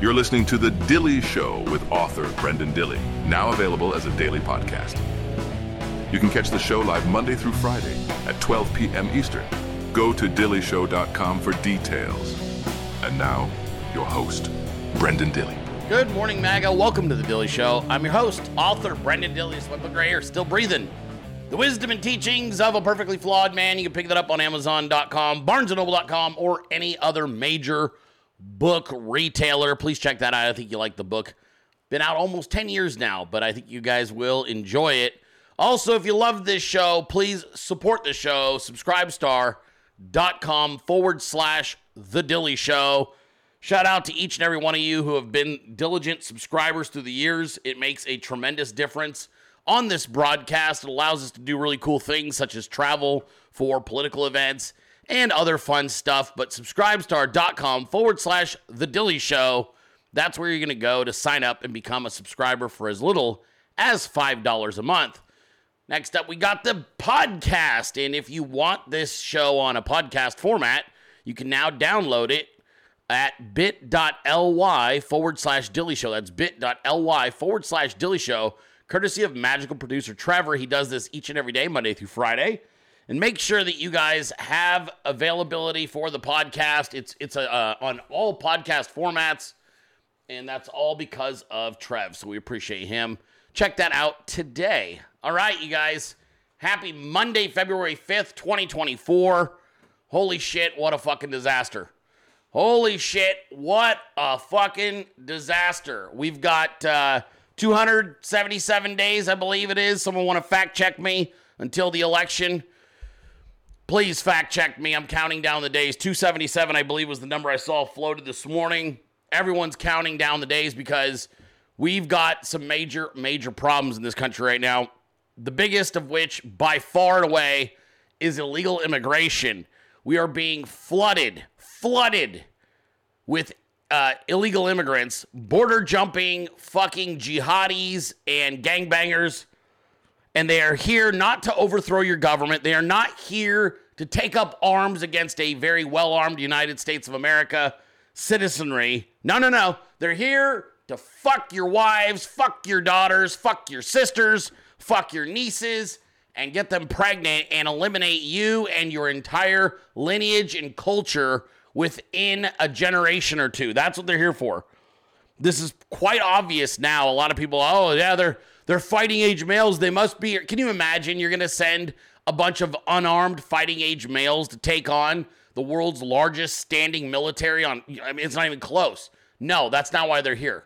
You're listening to The Dilley Show with author Brenden Dilley, now available as a daily podcast. You can catch the show live Monday through Friday at 12 p.m. Eastern. Go to dilleyshow.com for details. And now, your host, Brenden Dilley. Good morning, MAGA. Welcome to the Dilley Show. I'm your host, author Brenden Dilley. Slip of Gray, are still breathing. The Wisdom and Teachings of a Perfectly Flawed Man. You can pick that up on Amazon.com, BarnesandNoble.com, or any other major book retailer. Please check that out. I think you like the book. Been out almost 10 years now, but I think you guys will enjoy it. Also, if you love this show, please support the show. Subscribestar.com forward slash The Dilley Show. Shout out to each and every one of you who have been diligent subscribers through the years. It makes a tremendous difference on this broadcast. It allows us to do really cool things such as travel for political events and other fun stuff. But subscribestar.com forward slash The Dilley Show. That's where you're going to go to sign up and become a subscriber for as little as $5 a month. Next up, we got the podcast. And if you want this show on a podcast format, you can now download it at bit.ly forward slash dilly show. That's bit.ly forward slash dilly show, courtesy of magical producer Trevor. He does this each and every day, Monday through Friday. And make sure that you guys have availability for the podcast. It's it's a, uh, on all podcast formats, and that's all because of Trev. So we appreciate him. Check that out today. All right, you guys. Happy Monday, February 5th, 2024. Holy shit, what a fucking disaster. Holy shit, what a fucking disaster. We've got uh, 277 days, I believe it is. Someone want to fact check me until the election? Please fact check me. I'm counting down the days. 277, I believe, was the number I saw floated this morning. Everyone's counting down the days because we've got some major, major problems in this country right now. The biggest of which, by far and away, is illegal immigration. We are being flooded, flooded with uh, illegal immigrants, border jumping, fucking jihadis and gangbangers. And they are here not to overthrow your government. They are not here to take up arms against a very well armed United States of America citizenry. No, no, no. They're here to fuck your wives, fuck your daughters, fuck your sisters, fuck your nieces, and get them pregnant and eliminate you and your entire lineage and culture within a generation or two. That's what they're here for. This is quite obvious now. A lot of people, oh yeah, they're they're fighting age males. They must be. Can you imagine? You're gonna send a bunch of unarmed fighting age males to take on the world's largest standing military. On I mean, it's not even close. No, that's not why they're here.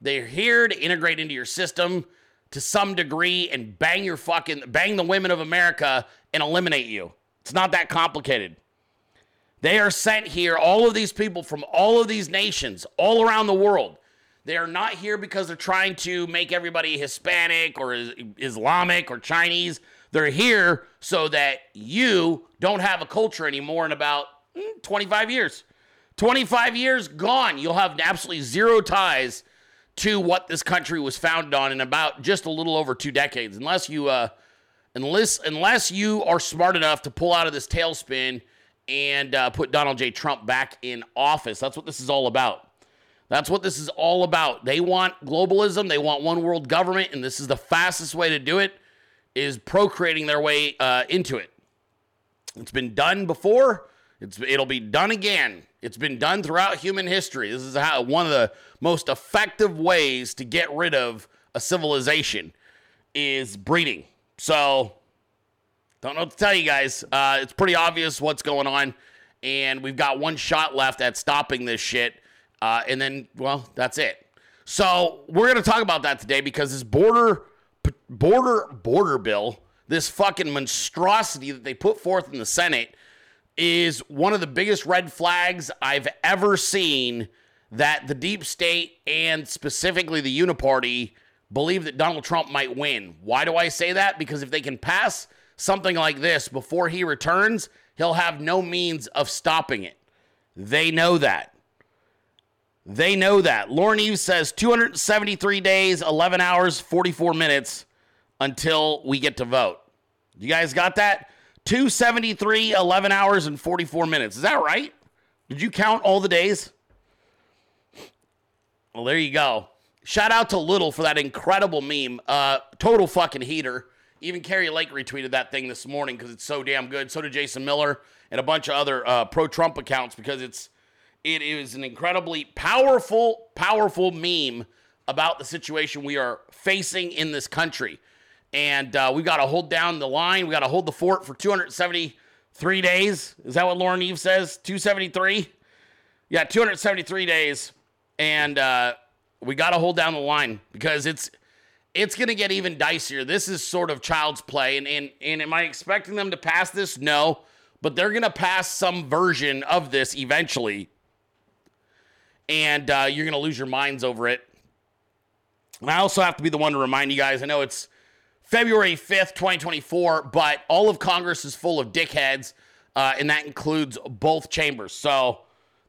They're here to integrate into your system to some degree and bang your fucking bang the women of America and eliminate you. It's not that complicated. They are sent here, all of these people from all of these nations, all around the world. They are not here because they're trying to make everybody Hispanic or Islamic or Chinese. They're here so that you don't have a culture anymore in about mm, 25 years. 25 years gone. You'll have absolutely zero ties to what this country was founded on in about just a little over two decades, unless you uh, unless unless you are smart enough to pull out of this tailspin and uh, put Donald J. Trump back in office. That's what this is all about. That's what this is all about. They want globalism. They want one world government, and this is the fastest way to do it is procreating their way uh, into it. It's been done before. It's it'll be done again. It's been done throughout human history. This is how one of the most effective ways to get rid of a civilization is breeding. So don't know what to tell you guys. Uh, it's pretty obvious what's going on, and we've got one shot left at stopping this shit. Uh, and then, well, that's it. So we're gonna talk about that today because this border, border, border bill, this fucking monstrosity that they put forth in the Senate is one of the biggest red flags I've ever seen that the deep state and specifically the uniparty believe that Donald Trump might win. Why do I say that? Because if they can pass something like this before he returns, he'll have no means of stopping it. They know that. They know that. Lauren Eves says 273 days, 11 hours, 44 minutes until we get to vote. You guys got that? 273, 11 hours, and 44 minutes. Is that right? Did you count all the days? Well, there you go. Shout out to Little for that incredible meme. Uh, total fucking heater. Even Kari Lake retweeted that thing this morning because it's so damn good. So did Jason Miller and a bunch of other uh, pro Trump accounts because it's it is an incredibly powerful, powerful meme about the situation we are facing in this country. And uh, we got to hold down the line. We got to hold the fort for 273 days. Is that what Lauren Eve says? 273? Yeah, 273 days. And uh, we got to hold down the line because it's it's going to get even dicier. This is sort of child's play. And, and, and am I expecting them to pass this? No. But they're going to pass some version of this eventually. And uh, you're going to lose your minds over it. And I also have to be the one to remind you guys I know it's February 5th, 2024, but all of Congress is full of dickheads, uh, and that includes both chambers. So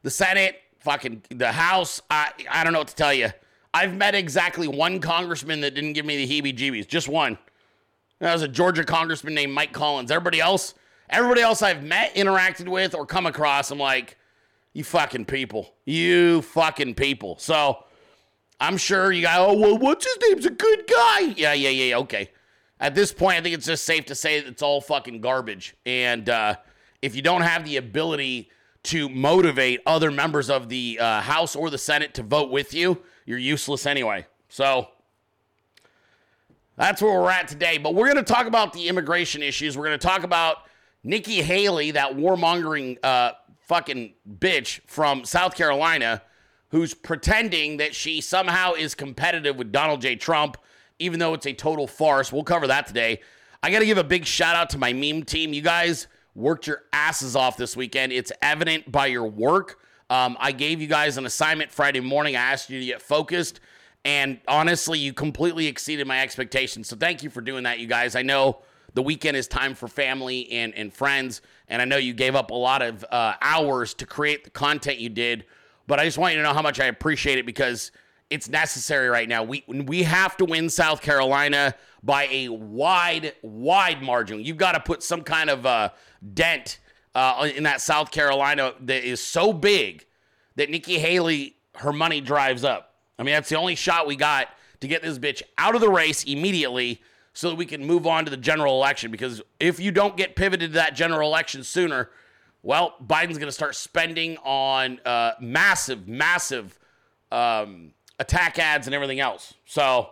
the Senate, fucking the House, I, I don't know what to tell you. I've met exactly one congressman that didn't give me the heebie jeebies, just one. That was a Georgia congressman named Mike Collins. Everybody else, everybody else I've met, interacted with, or come across, I'm like, you fucking people. You fucking people. So I'm sure you got, oh, well, what's his name's a good guy. Yeah, yeah, yeah, okay. At this point, I think it's just safe to say that it's all fucking garbage. And uh, if you don't have the ability to motivate other members of the uh, House or the Senate to vote with you, you're useless anyway. So that's where we're at today. But we're going to talk about the immigration issues. We're going to talk about Nikki Haley, that warmongering uh, fucking bitch from South Carolina, who's pretending that she somehow is competitive with Donald J. Trump, even though it's a total farce. We'll cover that today. I got to give a big shout out to my meme team. You guys worked your asses off this weekend. It's evident by your work. Um, I gave you guys an assignment Friday morning. I asked you to get focused. And honestly, you completely exceeded my expectations. So thank you for doing that, you guys. I know the weekend is time for family and, and friends. And I know you gave up a lot of uh, hours to create the content you did. But I just want you to know how much I appreciate it because it's necessary right now. We we have to win South Carolina by a wide, wide margin. You've got to put some kind of uh, dent uh, in that South Carolina that is so big that Nikki Haley, her money drives up. I mean, that's the only shot we got to get this bitch out of the race immediately so that we can move on to the general election. Because if you don't get pivoted to that general election sooner, well, Biden's going to start spending on uh, massive, massive um, attack ads and everything else. So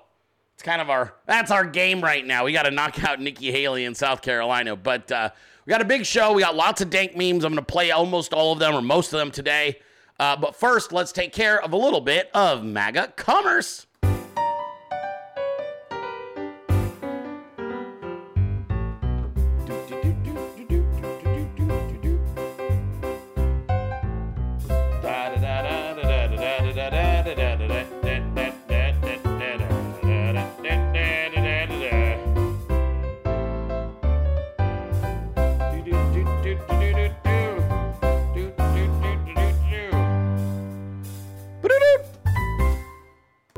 it's kind of our that's our game right now. We got to knock out Nikki Haley in South Carolina, but uh, we got a big show. We got lots of dank memes. I'm going to play almost all of them or most of them today. Uh, but first, let's take care of a little bit of MAGA commerce.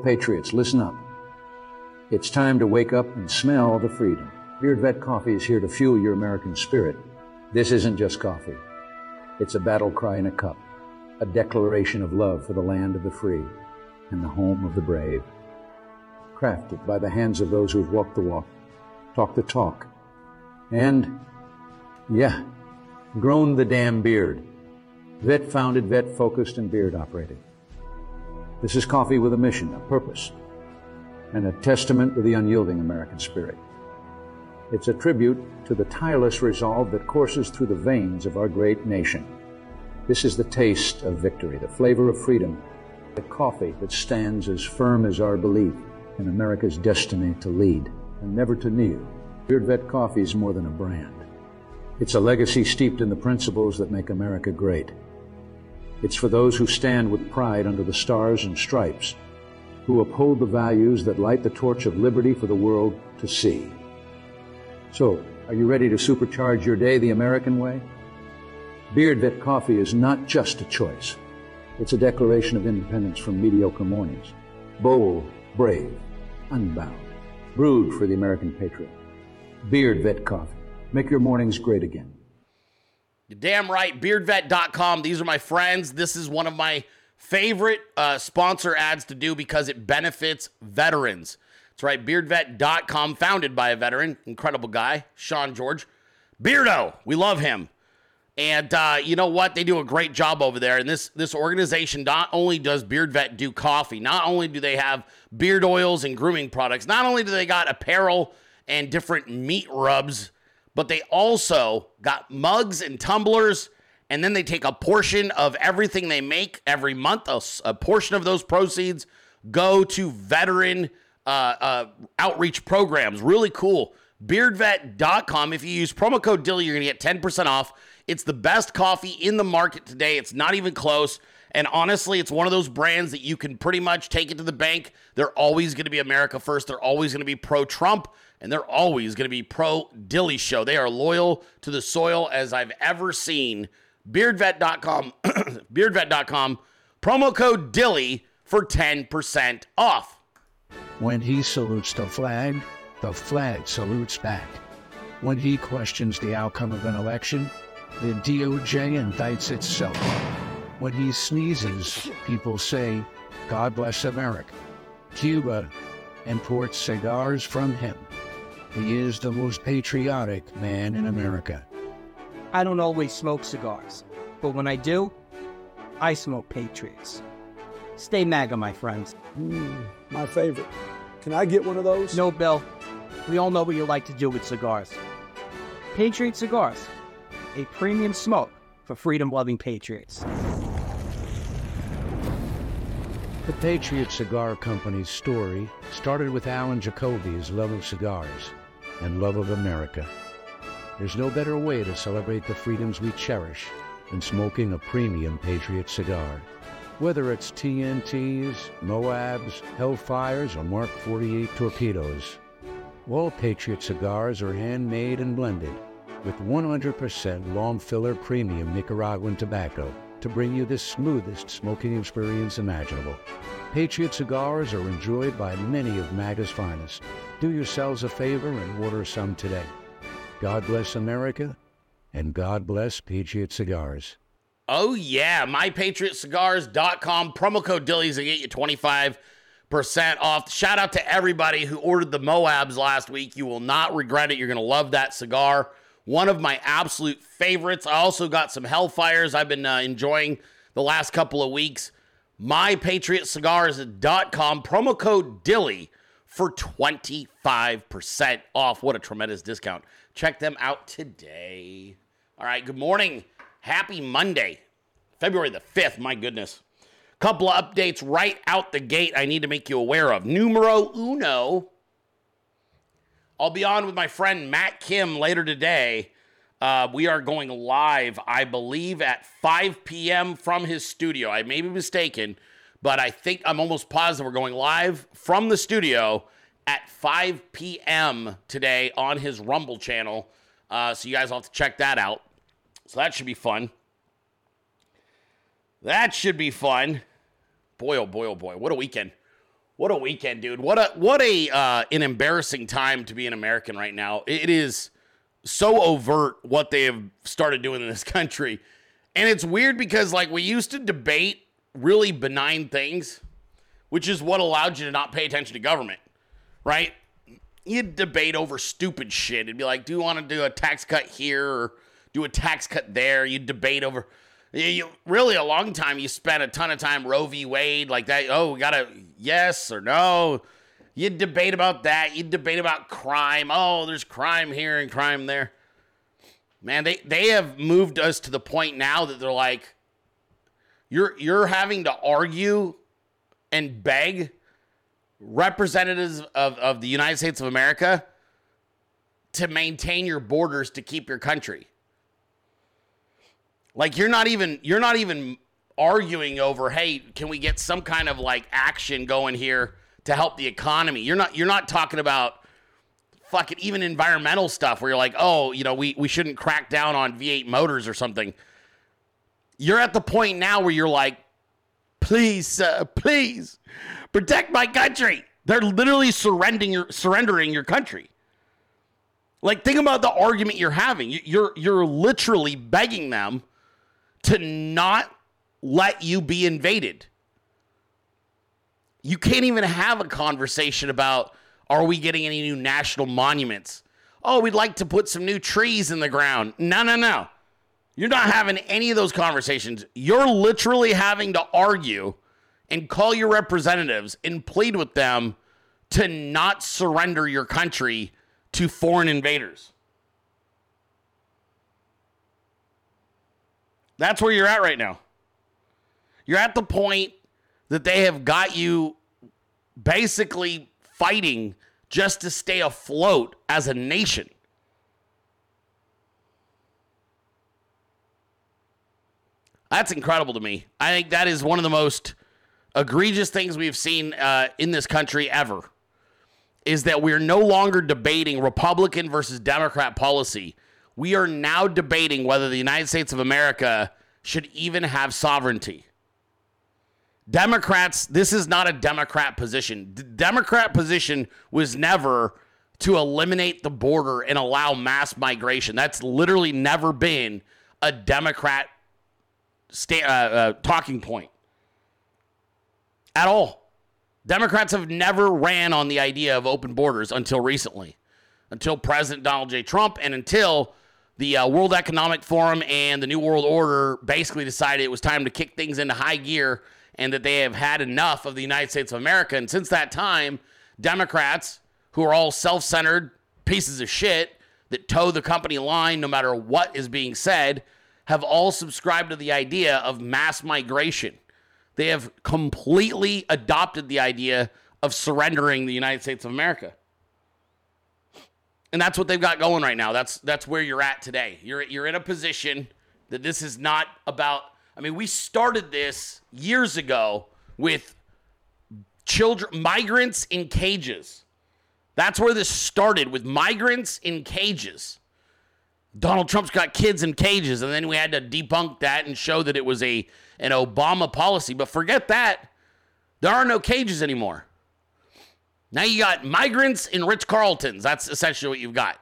Patriots, listen up. It's time to wake up and smell the freedom. Beard Vet Coffee is here to fuel your American spirit. This isn't just coffee. It's a battle cry in a cup, a declaration of love for the land of the free and the home of the brave. Crafted by the hands of those who've walked the walk, talked the talk, and, yeah, grown the damn beard. Vet founded, vet focused, and beard operated. This is coffee with a mission, a purpose, and a testament to the unyielding American spirit. It's a tribute to the tireless resolve that courses through the veins of our great nation. This is the taste of victory, the flavor of freedom, the coffee that stands as firm as our belief in America's destiny to lead and never to kneel. Beard Vet Coffee is more than a brand. It's a legacy steeped in the principles that make America great. It's for those who stand with pride under the stars and stripes, who uphold the values that light the torch of liberty for the world to see. So, are you ready to supercharge your day the American way? Beard Vet Coffee is not just a choice. It's a declaration of independence from mediocre mornings. Bold, brave, unbound. Brewed for the American patriot. Beard Vet Coffee. Make your mornings great again. You're damn right. Beardvet.com. These are my friends. This is one of my favorite uh, sponsor ads to do because it benefits veterans. That's right, beardvet.com, founded by a veteran, incredible guy, Sean George. Beardo, we love him. And uh, you know what? They do a great job over there. And this this organization not only does Beard Vet do coffee, not only do they have beard oils and grooming products, not only do they got apparel and different meat rubs, but they also got mugs and tumblers. And then they take a portion of everything they make every month. A, a portion of those proceeds go to veteran uh, uh, outreach programs. Really cool. Beardvet.com. If you use promo code Dilly, you're going to get 10% off. It's the best coffee in the market today. It's not even close. And honestly, it's one of those brands that you can pretty much take it to the bank. They're always going to be America first. They're always going to be pro Trump, and they're always going to be pro Dilley Show. They are loyal to the soil as I've ever seen. Beardvet.com, beardvet.com, promo code Dilly for 10% off. When he salutes the flag, the flag salutes back. When he questions the outcome of an election, the DOJ indicts itself. When he sneezes, people say, God bless America. Cuba imports cigars from him. He is the most patriotic man in America. I don't always smoke cigars, but when I do, I smoke Patriots. Stay MAGA, my friends. Mm, my favorite. Can I get one of those? No, Bill. We all know what you like to do with cigars. Patriot Cigars a premium smoke for freedom loving patriots. The Patriot Cigar Company's story started with Alan Jacoby's love of cigars and love of America. There's no better way to celebrate the freedoms we cherish than smoking a premium Patriot cigar. Whether it's TNTs, Moabs, Hellfires, or Mark 48 torpedoes, all Patriot cigars are handmade and blended with 100% long filler premium Nicaraguan tobacco to bring you the smoothest smoking experience imaginable. Patriot cigars are enjoyed by many of MAGA's finest. Do yourselves a favor and order some today. God bless America, and God bless Patriot Cigars. Oh, yeah. MyPatriotCigars.com. Promo code Dillies to get you 25% off. Shout out to everybody who ordered the Moabs last week. You will not regret it. You're going to love that cigar one of my absolute favorites. I also got some Hellfires I've been uh, enjoying the last couple of weeks. MyPatriotCigars.com, promo code DILLY for 25% off. What a tremendous discount. Check them out today. All right, good morning. Happy Monday, February the 5th. My goodness. Couple of updates right out the gate I need to make you aware of. Numero uno I'll be on with my friend Matt Kim later today. Uh, we are going live, I believe, at 5 p.m. from his studio. I may be mistaken, but I think I'm almost positive we're going live from the studio at 5 p.m. today on his Rumble channel. Uh, so you guys will have to check that out. So that should be fun. That should be fun. Boy, oh boy, oh boy. What a weekend. What a weekend, dude! What a what a uh, an embarrassing time to be an American right now. It is so overt what they have started doing in this country, and it's weird because like we used to debate really benign things, which is what allowed you to not pay attention to government, right? You'd debate over stupid shit. It'd be like, do you want to do a tax cut here or do a tax cut there? You'd debate over you really a long time. You spent a ton of time Roe v. Wade like that. Oh, we got to yes or no. You debate about that. You debate about crime. Oh, there's crime here and crime there. Man, they they have moved us to the point now that they're like, you're you're having to argue and beg representatives of, of the United States of America to maintain your borders to keep your country. Like you're not even you're not even arguing over, hey, can we get some kind of like action going here to help the economy? You're not you're not talking about fucking even environmental stuff where you're like, oh, you know, we, we shouldn't crack down on V8 motors or something. You're at the point now where you're like, please, uh, please protect my country. They're literally surrendering your surrendering your country. Like, think about the argument you're having. You're you're literally begging them to not let you be invaded. You can't even have a conversation about are we getting any new national monuments? Oh, we'd like to put some new trees in the ground. No, no, no. You're not having any of those conversations. You're literally having to argue and call your representatives and plead with them to not surrender your country to foreign invaders. That's where you're at right now. You're at the point that they have got you basically fighting just to stay afloat as a nation. That's incredible to me. I think that is one of the most egregious things we've seen uh, in this country ever. Is that we're no longer debating Republican versus Democrat policy. We are now debating whether the United States of America should even have sovereignty. Democrats, this is not a Democrat position. The Democrat position was never to eliminate the border and allow mass migration. That's literally never been a Democrat sta- uh, uh, talking point at all. Democrats have never ran on the idea of open borders until recently, until President Donald J. Trump and until the uh, World Economic Forum and the New World Order basically decided it was time to kick things into high gear and that they have had enough of the United States of America. And since that time, Democrats, who are all self centered pieces of shit that toe the company line no matter what is being said, have all subscribed to the idea of mass migration. They have completely adopted the idea of surrendering the United States of America. And that's what they've got going right now. That's that's where you're at today. You're you're in a position that this is not about I mean, we started this years ago with children migrants in cages. That's where this started with migrants in cages. Donald Trump's got kids in cages, and then we had to debunk that and show that it was a an Obama policy. But forget that. There are no cages anymore. Now you got migrants in Ritz-Carltons. That's essentially what you've got.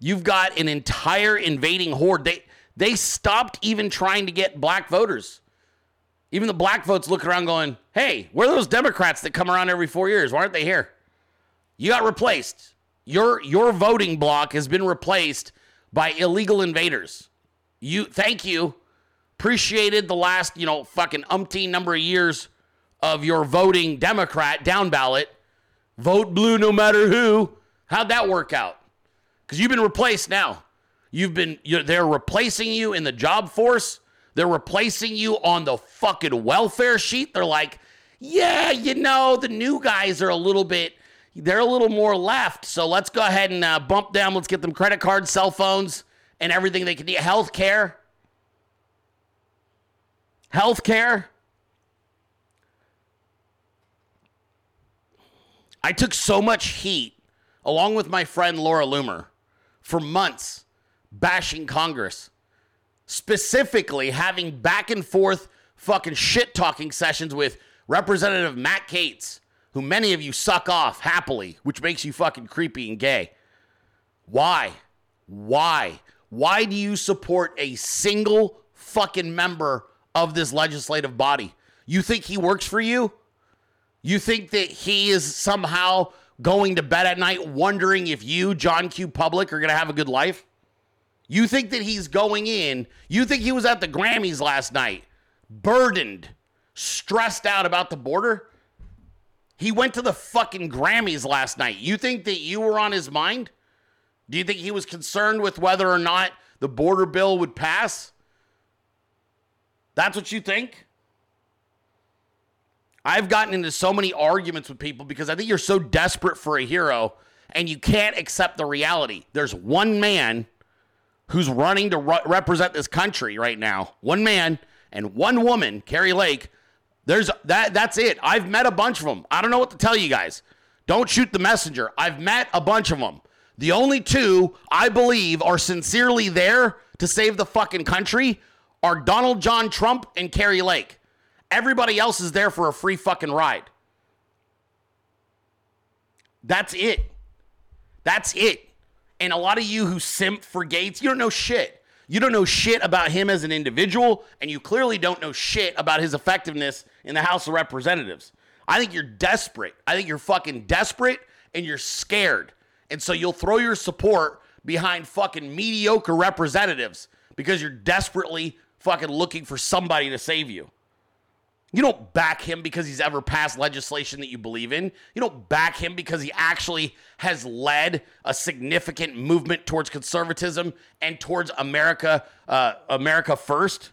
You've got an entire invading horde. They they stopped even trying to get black voters. Even the black votes looking around going, hey, where are those Democrats that come around every four years? Why aren't they here? You got replaced. Your your voting block has been replaced by illegal invaders. You thank you. Appreciated the last, you know, fucking umpteen number of years of your voting Democrat down ballot. Vote blue no matter who. How'd that work out? Because you've been replaced now. You've been they're replacing you in the job force. They're replacing you on the fucking welfare sheet. They're like, "Yeah, you know, the new guys are a little bit they're a little more left. So let's go ahead and uh, bump them. Let's get them credit cards, cell phones, and everything they can need. Health care. Health care. I took so much heat, along with my friend Laura Loomer, for months bashing Congress, specifically having back and forth fucking shit talking sessions with Representative Matt Gaetz, who many of you suck off happily, which makes you fucking creepy and gay. Why? Why? Why do you support a single fucking member of this legislative body? You think he works for you? You think that he is somehow going to bed at night wondering if you, John Q. Public, are going to have a good life? You think that he's going in, you think he was at the Grammys last night, burdened, stressed out about the border? He went to the fucking Grammys last night. You think that you were on his mind? Do you think he was concerned with whether or not the border bill would pass? That's what you think? I've gotten into so many arguments with people because I think you're so desperate for a hero and you can't accept the reality. There's one man who's running to re- represent this country right now. One man and one woman, Kari Lake. There's that that's it. I've met a bunch of them. I don't know what to tell you guys. Don't shoot the messenger. I've met a bunch of them. The only two I believe are sincerely there to save the fucking country are Donald John Trump and Kari Lake. Everybody else is there for a free fucking ride. That's it. That's it. And a lot of you who simp for Gaetz, you don't know shit. You don't know shit about him as an individual, and you clearly don't know shit about his effectiveness in the House of Representatives. I think you're desperate. I think you're fucking desperate and you're scared. And so you'll throw your support behind fucking mediocre representatives because you're desperately fucking looking for somebody to save you. You don't back him because he's ever passed legislation that you believe in. You don't back him because he actually has led a significant movement towards conservatism and towards America, uh, America first.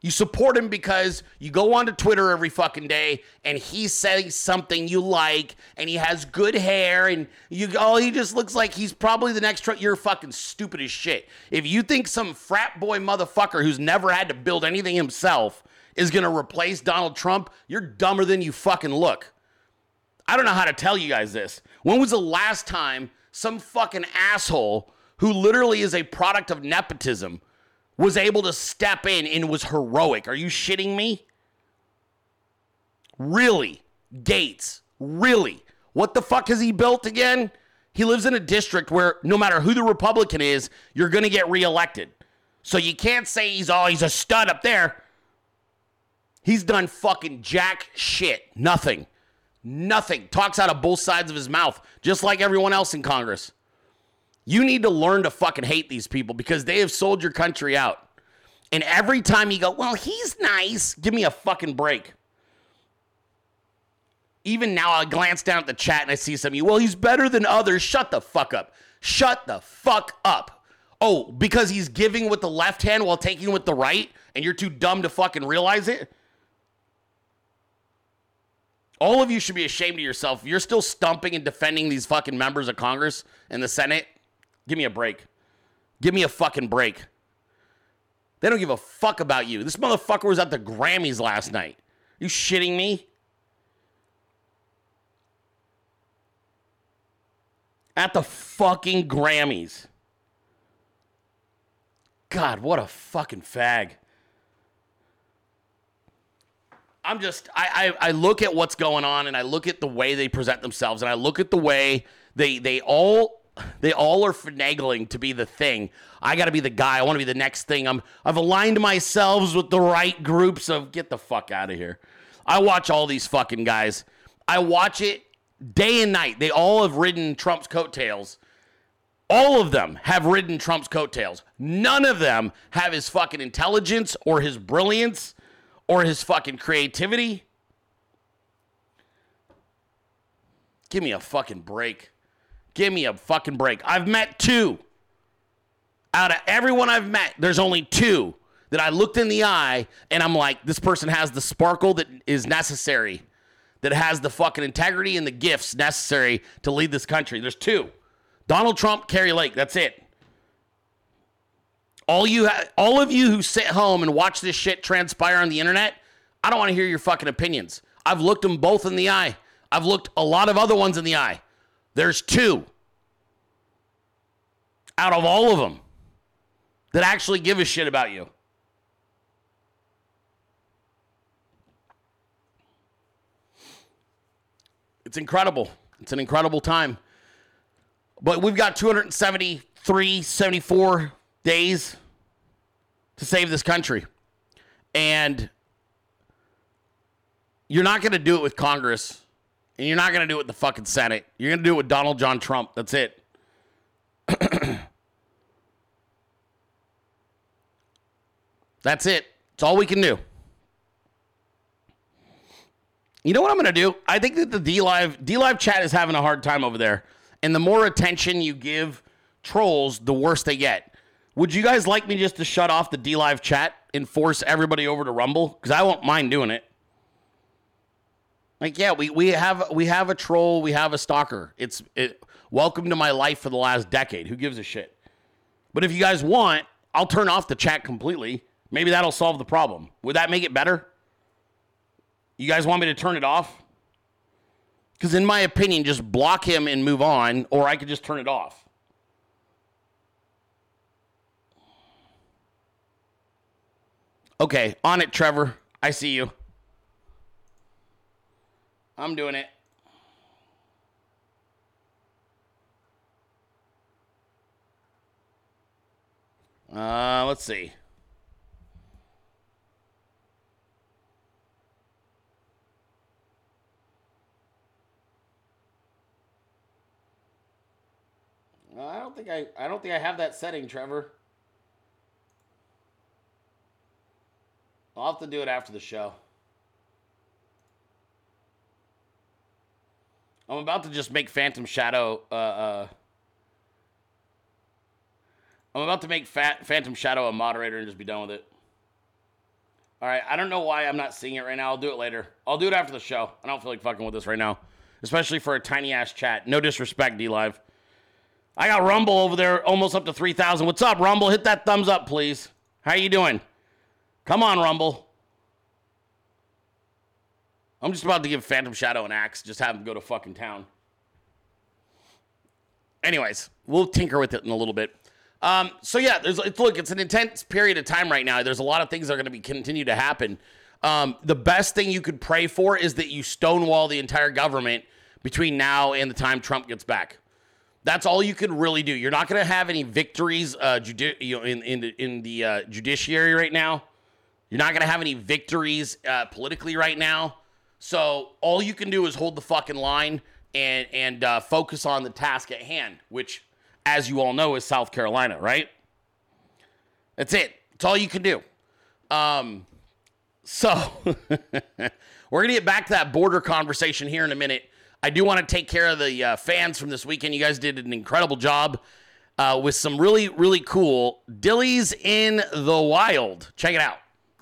You support him because you go onto Twitter every fucking day and he says something you like and he has good hair and you oh he just looks like he's probably the next Trump. You're fucking stupid as shit. If you think some frat boy motherfucker who's never had to build anything himself is going to replace Donald Trump, you're dumber than you fucking look. I don't know how to tell you guys this. When was the last time some fucking asshole who literally is a product of nepotism was able to step in and was heroic? Are you shitting me? Really? Gaetz? Really? What the fuck has he built again? He lives in a district where no matter who the Republican is, you're going to get reelected. So you can't say he's oh he's a stud up there. He's done fucking jack shit. Nothing. Nothing. Talks out of both sides of his mouth, just like everyone else in Congress. You need to learn to fucking hate these people because they have sold your country out. And every time you go, well, he's nice, give me a fucking break. Even now, I glance down at the chat and I see some of you, well, he's better than others. Shut the fuck up. Shut the fuck up. Oh, because he's giving with the left hand while taking with the right, and you're too dumb to fucking realize it? All of you should be ashamed of yourself. You're still stumping and defending these fucking members of Congress and the Senate, give me a break. Give me a fucking break. They don't give a fuck about you. This motherfucker was at the Grammys last night. You shitting me? At the fucking Grammys. God, what a fucking fag. I'm just I, I I look at what's going on and I look at the way they present themselves and I look at the way they they all they all are finagling to be the thing. I got to be the guy. I want to be the next thing. I'm I've aligned myself with the right groups of get the fuck out of here. I watch all these fucking guys. I watch it day and night. They all have ridden Trump's coattails. All of them have ridden Trump's coattails. None of them have his fucking intelligence or his brilliance or his fucking creativity. Give me a fucking break. Give me a fucking break. I've met two. Out of everyone I've met, there's only two that I looked in the eye and I'm like, this person has the sparkle that is necessary, that has the fucking integrity and the gifts necessary to lead this country. There's two Donald Trump, Kari Lake. That's it. All you, ha- all of you who sit home and watch this shit transpire on the internet, I don't want to hear your fucking opinions. I've looked them both in the eye. I've looked a lot of other ones in the eye. There's two out of all of them that actually give a shit about you. It's incredible. It's an incredible time. But we've got 273, 74 days to save this country. And you're not going to do it with Congress, and you're not going to do it with the fucking Senate. You're going to do it with Donald John Trump. That's it. That's it. It's all we can do. You know what I'm going to do? I think that the D Live D Live chat is having a hard time over there. And the more attention you give trolls, the worse they get. Would you guys like me just to shut off the D Live chat and force everybody over to Rumble? Because I won't mind doing it. Like, yeah, we, we have we have a troll, we have a stalker. It's it, welcome to my life for the last decade. Who gives a shit? But if you guys want, I'll turn off the chat completely. Maybe that'll solve the problem. Would that make it better? You guys want me to turn it off? Because, in my opinion, just block him and move on, or I could just turn it off. Okay, on it, Trevor. I see you. I'm doing it. Uh, let's see. I don't think I I don't think I have that setting, Trevor. I'll have to do it after the show. I'm about to just make Phantom Shadow. Uh, uh, I'm about to make Fat Phantom Shadow a moderator and just be done with it. All right, I don't know why I'm not seeing it right now. I'll do it later. I'll do it after the show. I don't feel like fucking with this right now, especially for a tiny ass chat. No disrespect, D Live. I got Rumble over there, almost up to three thousand. What's up, Rumble? Hit that thumbs up, please. How you doing? Come on, Rumble. I'm just about to give Phantom Shadow an axe. Just have him go to fucking town. Anyways, we'll tinker with it in a little bit. Um, so yeah, there's it's, look, it's an intense period of time right now. There's a lot of things that are going to be continue to happen. Um, the best thing you could pray for is that you stonewall the entire government between now and the time Trump gets back. That's all you can really do. You're not going to have any victories uh, judi- in in the, in the uh, judiciary right now. You're not going to have any victories uh, politically right now. So all you can do is hold the fucking line and and uh, focus on the task at hand, which, as you all know, is South Carolina, right? That's it. That's all you can do. Um, so we're gonna get back to that border conversation here in a minute. I do want to take care of the uh, fans from this weekend. You guys did an incredible job uh, with some really, really cool Dillies in the Wild. Check it out.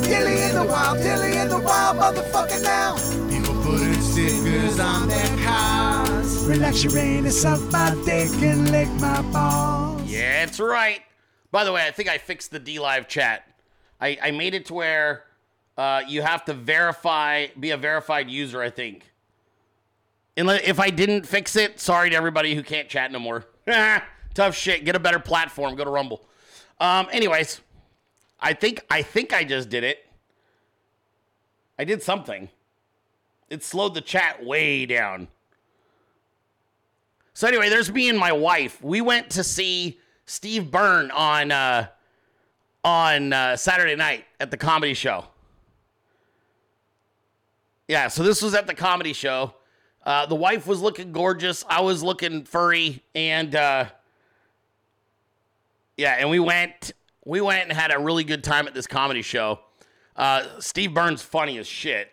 Dilly in the wild, Dilly in the wild, motherfucker now. Dilly in the wild, Dilly in the wild, motherfucker now. Dilly in the wild, Dilly in the wild, motherfucker now. People putting stickers on their cars. Relax your anus up my dick and lick my balls. Yeah, that's right. By the way, I think I fixed the D Live chat. I, I made it to where uh, you have to verify, be a verified user, I think. Unless, if I didn't fix it, sorry to everybody who can't chat no more. Tough shit. Get a better platform. Go to Rumble. Um, anyways, I think I think I just did it. I did something. It slowed the chat way down. So anyway, there's me and my wife. We went to see Steve Byrne on uh, on uh, Saturday night at the comedy show. Yeah, so this was at the comedy show. Uh, the wife was looking gorgeous. I was looking furry, and uh, yeah, and we went we went and had a really good time at this comedy show. Uh, Steve Byrne's funny as shit.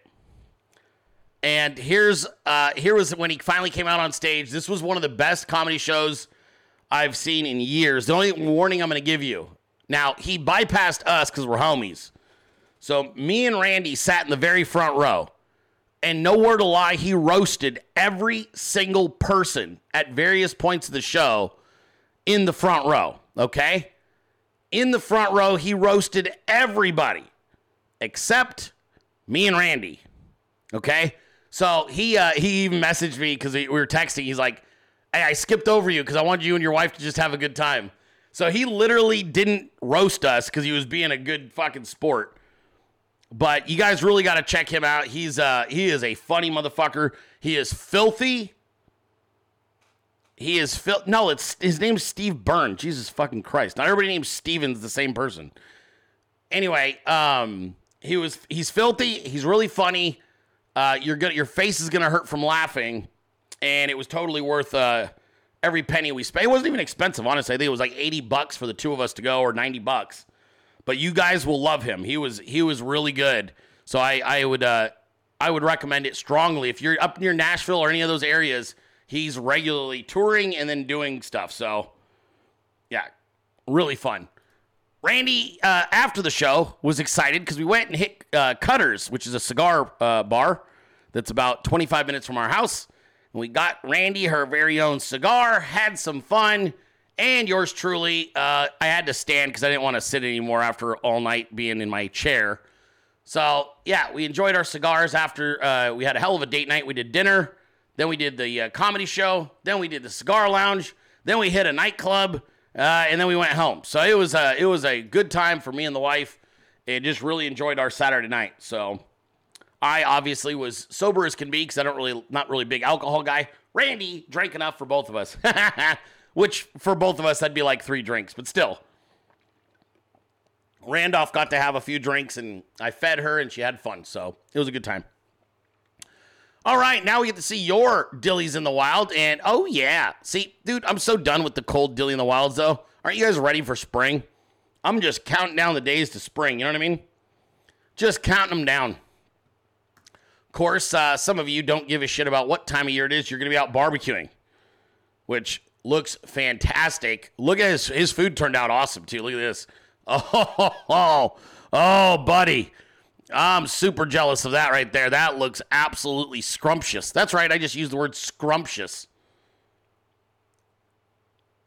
And here's uh, here was when he finally came out on stage. This was one of the best comedy shows I've seen in years. The only warning I'm going to give you. Now, he bypassed us because we're homies. So me and Randy sat in the very front row. And no word to lie, he roasted every single person at various points of the show in the front row. Okay? In the front row, he roasted everybody except me and Randy. Okay? So he uh, he even messaged me because we were texting. He's like, "Hey, I skipped over you because I wanted you and your wife to just have a good time." So he literally didn't roast us because he was being a good fucking sport. But you guys really got to check him out. He's uh he is a funny motherfucker. He is filthy. He is fil- no, it's his name's Steve Byrne. Jesus fucking Christ! Not everybody named Steven's the same person. Anyway, um, he was he's filthy. He's really funny. Uh, you're gonna your face is gonna hurt from laughing, and it was totally worth uh every penny we spent. It wasn't even expensive, honestly. I think it was like eighty bucks for the two of us to go, or ninety bucks. But you guys will love him. He was he was really good. So I I would uh I would recommend it strongly if you're up near Nashville or any of those areas. He's regularly touring and then doing stuff. So yeah, really fun. Randy, uh, after the show, was excited because we went and hit uh, Cutters, which is a cigar uh, bar that's about 25 minutes from our house. And we got Randy her very own cigar, had some fun, and yours truly. Uh, I had to stand because I didn't want to sit anymore after all night being in my chair. So yeah, we enjoyed our cigars after uh, we had a hell of a date night. We did dinner, then we did the uh, comedy show, then we did the cigar lounge, then we hit a nightclub, uh, and then we went home. So it was a it was a good time for me and the wife, and just really enjoyed our Saturday night. So I obviously was sober as can be because I don't really not really big alcohol guy. Randy drank enough for both of us, which for both of us that'd be like three drinks, but still. Randolph got to have a few drinks and I fed her and she had fun. So it was a good time. All right, now we get to see your Dilleys in the Wild. And oh, yeah. See, dude, I'm so done with the cold Dilley in the Wilds, though. Aren't you guys ready for spring? I'm just counting down the days to spring. You know what I mean? Just counting them down. Of course, uh, some of you don't give a shit about what time of year it is you're to be out barbecuing, which looks fantastic. Look at his, his food turned out awesome, too. Look at this. Oh, oh, oh, buddy. I'm super jealous of that right there. That looks absolutely scrumptious. That's right. I just used the word scrumptious.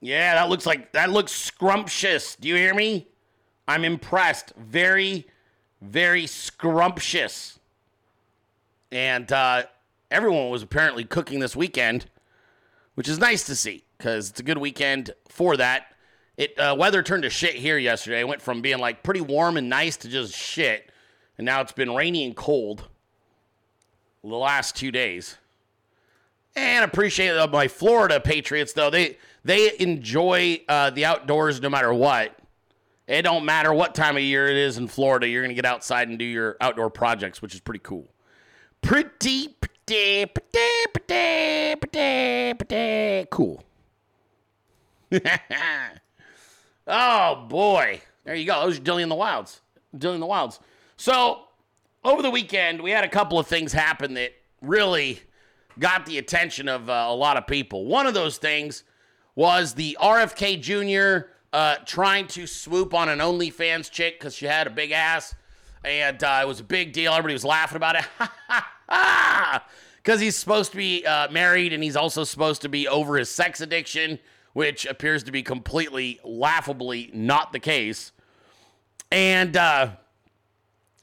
Yeah, that looks like that looks scrumptious. Do you hear me? I'm impressed. Very, very scrumptious. And uh, everyone was apparently cooking this weekend, which is nice to see because it's a good weekend for that. It uh, weather turned to shit here yesterday. It went from being like pretty warm and nice to just shit, and now it's been rainy and cold the last two days. And appreciate uh, my Florida Patriots though they they enjoy uh, the outdoors no matter what. It don't matter what time of year it is in Florida. You're gonna get outside and do your outdoor projects, which is pretty cool. Pretty pretty pretty pretty pretty pretty cool. Oh boy. There you go. Those are Dilley in the Wilds. Dilley in the Wilds. So over the weekend, we had a couple of things happen that really got the attention of uh, a lot of people. One of those things was the RFK Jr. Uh, trying to swoop on an OnlyFans chick because she had a big ass, and uh, it was a big deal. Everybody was laughing about it. Because he's supposed to be uh, married and he's also supposed to be over his sex addiction which appears to be completely laughably not the case. And, uh,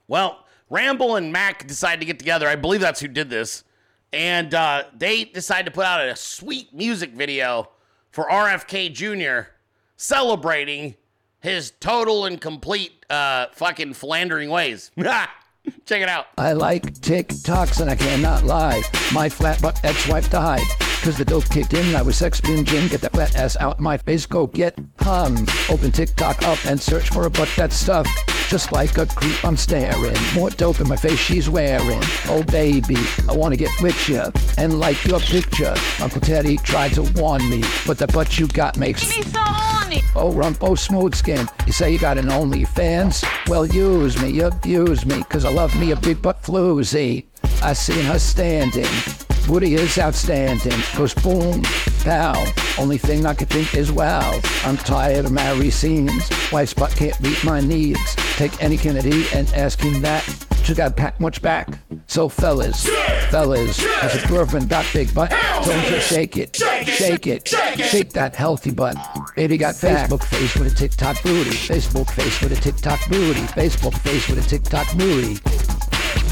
well, Ramble and Mac decided to get together. I believe that's who did this. And uh, they decided to put out a sweet music video for RFK Jr. celebrating his total and complete uh, fucking philandering ways. Check it out. I like TikToks and I cannot lie. My flat butt ex-wife died. Cause the dope kicked in, I was sex binging. Get that flat ass out my face, go get hung. Open TikTok up and search for a butt that's stuffed. Just like a creep, I'm staring. More dope in my face she's wearing. Oh baby, I wanna get with ya and like your picture. Uncle Teddy tried to warn me, but the butt you got makes me so horny. Oh Rumpo oh, Smooth Skin, you say you got an OnlyFans? Well use me, abuse me, cause I love me a big butt floozy. I seen her standing. Woody is outstanding. Goes boom, pow. Only thing I can think is wow. I'm tired of Mary scenes. Wife's butt can't meet my needs. Take any Kennedy and ask him that. She got packed much back. So fellas, fellas, has a girlfriend got big butt? Don't just shake it, shake it, shake that healthy butt. Baby got Facebook face with a TikTok booty. Facebook face with a TikTok booty. Facebook face with a TikTok booty.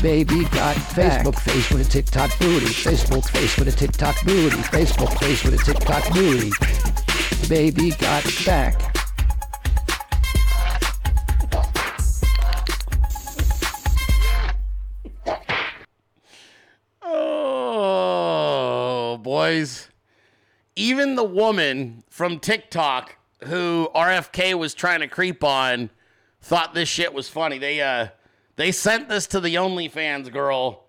Baby got Facebook face with a TikTok booty. Facebook face with a TikTok booty. Facebook face with a TikTok booty. Baby got back. Oh, boys. Even the woman from TikTok who RFK was trying to creep on thought this shit was funny. They uh they sent this to the OnlyFans girl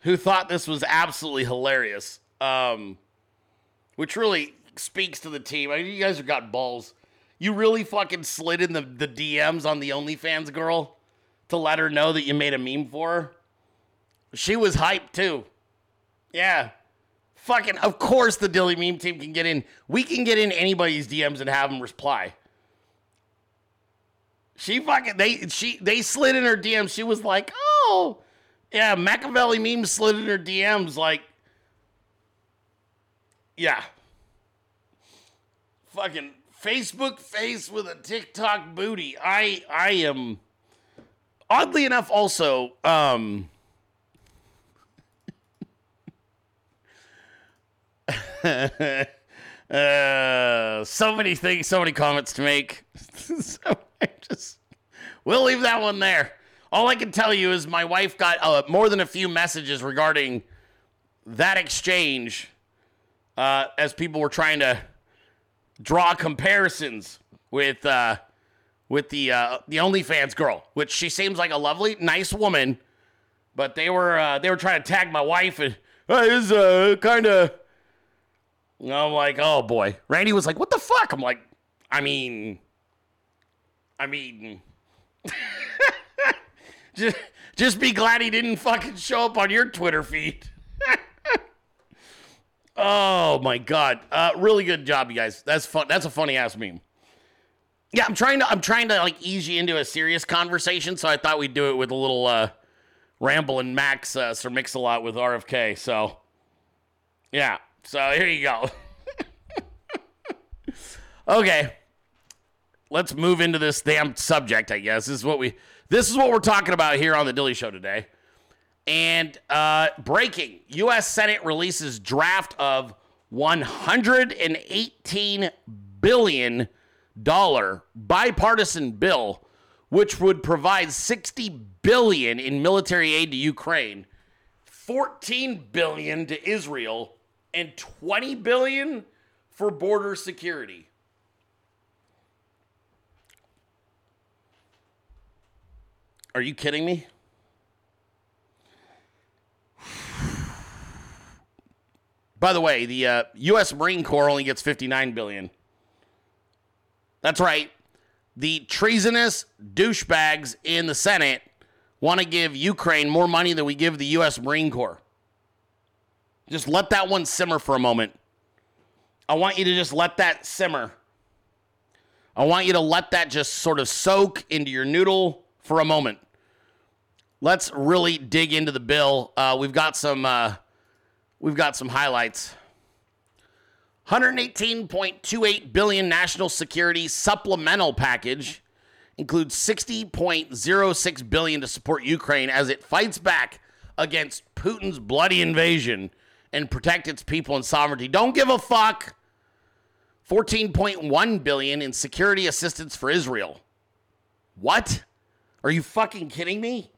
who thought this was absolutely hilarious. Um which really speaks to the team. I mean, you guys have got balls. You really fucking slid in the, the DMs on the OnlyFans girl to let her know that you made a meme for her. She was hyped too. Yeah. Fucking, of course, the Dilley meme team can get in. We can get in anybody's DMs and have them reply. She fucking they she they slid in her DMs. She was like, oh, yeah, Machiavelli meme slid in her DMs. Like, yeah, fucking Facebook face with a TikTok booty. I I am oddly enough, also, um, uh, so many things, so many comments to make. so I just we'll leave that one there. All I can tell you is my wife got uh, more than a few messages regarding that exchange uh, as people were trying to draw comparisons with uh, with the uh, the OnlyFans girl, which she seems like a lovely, nice woman, but they were uh, they were trying to tag my wife and hey, this is uh, kind of. I'm like, oh boy. Randy was like, what the fuck? I'm like, I mean, I mean, just just be glad he didn't fucking show up on your Twitter feed. oh my god, uh, really good job, you guys. That's fun. That's a funny ass meme. Yeah, I'm trying to I'm trying to like ease you into a serious conversation, so I thought we'd do it with a little uh, ramble and Max uh, Sir Mix a lot with RFK. So yeah, so here you go. okay, let's move into this damn subject. I guess this is what we this is what we're talking about here on the Dilley Show today. And uh, breaking: U.S. Senate releases draft of 118 billion dollar bipartisan bill which would provide 60 billion in military aid to Ukraine, 14 billion to Israel, and 20 billion for border security. Are you kidding me? By the way, the uh, U.S. Marine Corps only gets 59 billion. That's right. The treasonous douchebags in the Senate want to give Ukraine more money than we give the U.S. Marine Corps. Just let that one simmer for a moment. I want you to just let that simmer. I want you to let that just sort of soak into your noodle for a moment. Let's really dig into the bill. Uh, we've got some. Uh, we've got some highlights. 118.28 billion national security supplemental package includes 60.06 billion to support Ukraine as it fights back against Putin's bloody invasion and protect its people and sovereignty. Don't give a fuck. 14.1 billion in security assistance for Israel. What? Are you fucking kidding me?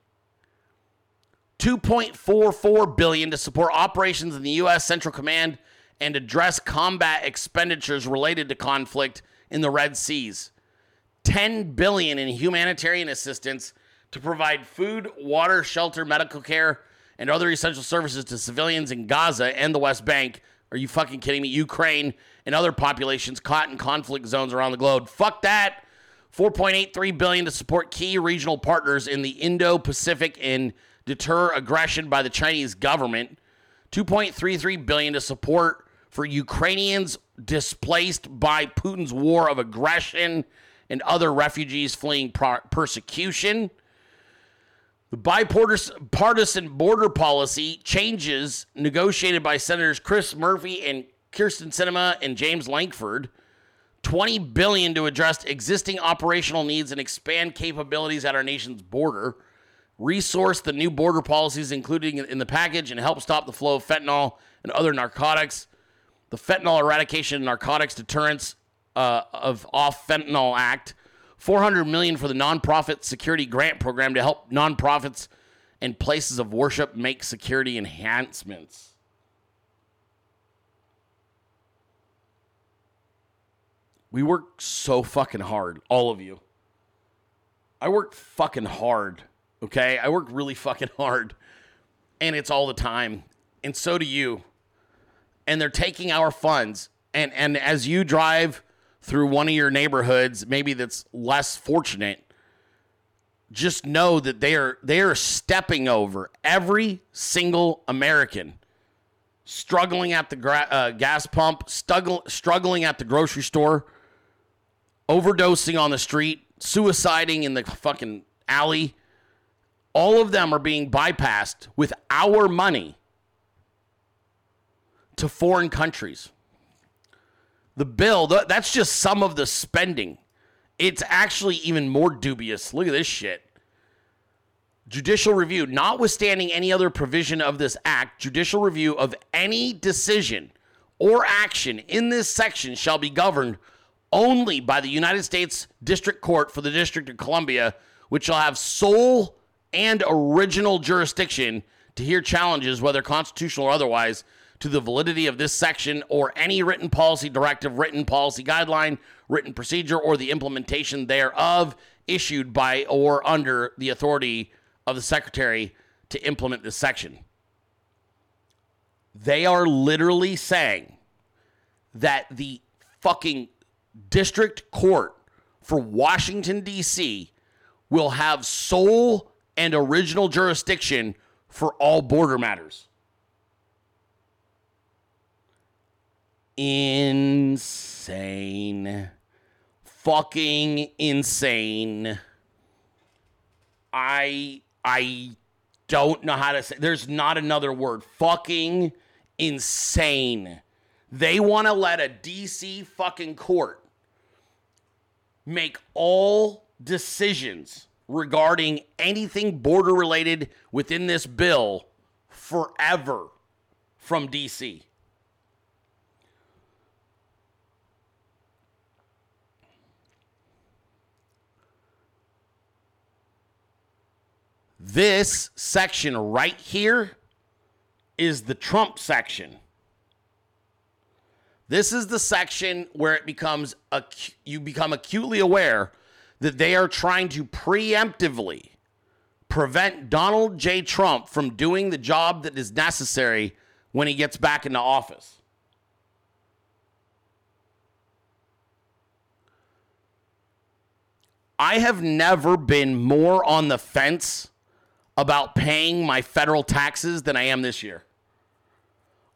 2.44 billion to support operations in the US Central Command and address combat expenditures related to conflict in the Red Seas. 10 billion in humanitarian assistance to provide food, water, shelter, medical care, and other essential services to civilians in Gaza and the West Bank. Are you fucking kidding me? Ukraine and other populations caught in conflict zones around the globe. Fuck that. 4.83 billion to support key regional partners in the Indo-Pacific and deter aggression by the Chinese government. 2.33 billion to support for Ukrainians displaced by Putin's war of aggression and other refugees fleeing persecution. The bipartisan border policy changes negotiated by Senators Chris Murphy and Kyrsten Sinema and James Lankford. 20 billion to address existing operational needs and expand capabilities at our nation's border. Resource the new border policies including in the package and help stop the flow of fentanyl and other narcotics. The Fentanyl Eradication and Narcotics Deterrence uh, of Off Fentanyl Act. 400 million for the nonprofit security grant program to help nonprofits and places of worship make security enhancements. We work so fucking hard, all of you. I work fucking hard, okay? I work really fucking hard. And it's all the time. And so do you. And they're taking our funds. And and as you drive through one of your neighborhoods, maybe that's less fortunate, just know that they are they are stepping over every single American struggling at the gra- uh, gas pump, struggle, struggling at the grocery store, overdosing on the street, suiciding in the fucking alley. All of them are being bypassed with our money to foreign countries. The bill, that's just some of the spending. It's actually even more dubious. Look at this shit. judicial review, notwithstanding any other provision of this act, judicial review of any decision or action in this section shall be governed only by the United States District Court for the District of Columbia, which shall have sole and original jurisdiction to hear challenges, whether constitutional or otherwise, to the validity of this section or any written policy directive, written policy guideline, written procedure, or the implementation thereof issued by or under the authority of the Secretary to implement this section. They are literally saying that the fucking district court for Washington, D.C. will have sole and original jurisdiction for all border matters. Insane. Fucking insane. I I don't know how to say there's not another word. Fucking insane. They want to let a DC fucking court make all decisions regarding anything border related within this bill forever from DC. This section right here is the Trump section. This is the section where it becomes acu- you become acutely aware that they are trying to preemptively prevent Donald J. Trump from doing the job that is necessary when he gets back into office. I have never been more on the fence about paying my federal taxes than I am this year.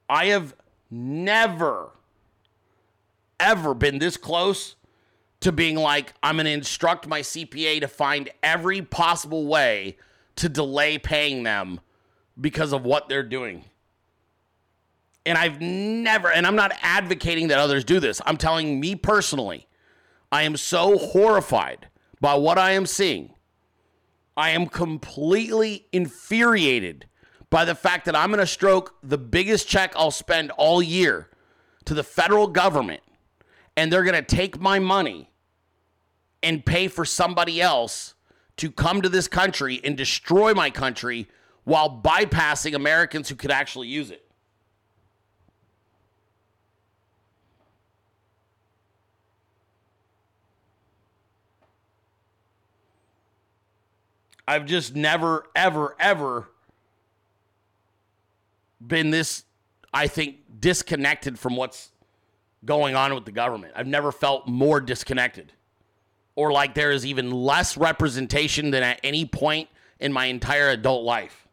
I have never, ever been this close to being like, I'm going to instruct my CPA to find every possible way to delay paying them because of what they're doing. And I've never, and I'm not advocating that others do this. I'm telling me personally, I am so horrified by what I am seeing. I am completely infuriated by the fact that I'm going to stroke the biggest check I'll spend all year to the federal government and they're going to take my money and pay for somebody else to come to this country and destroy my country while bypassing Americans who could actually use it. I've just never, ever, ever been this, I think, disconnected from what's going on with the government. I've never felt more disconnected or like there is even less representation than at any point in my entire adult life.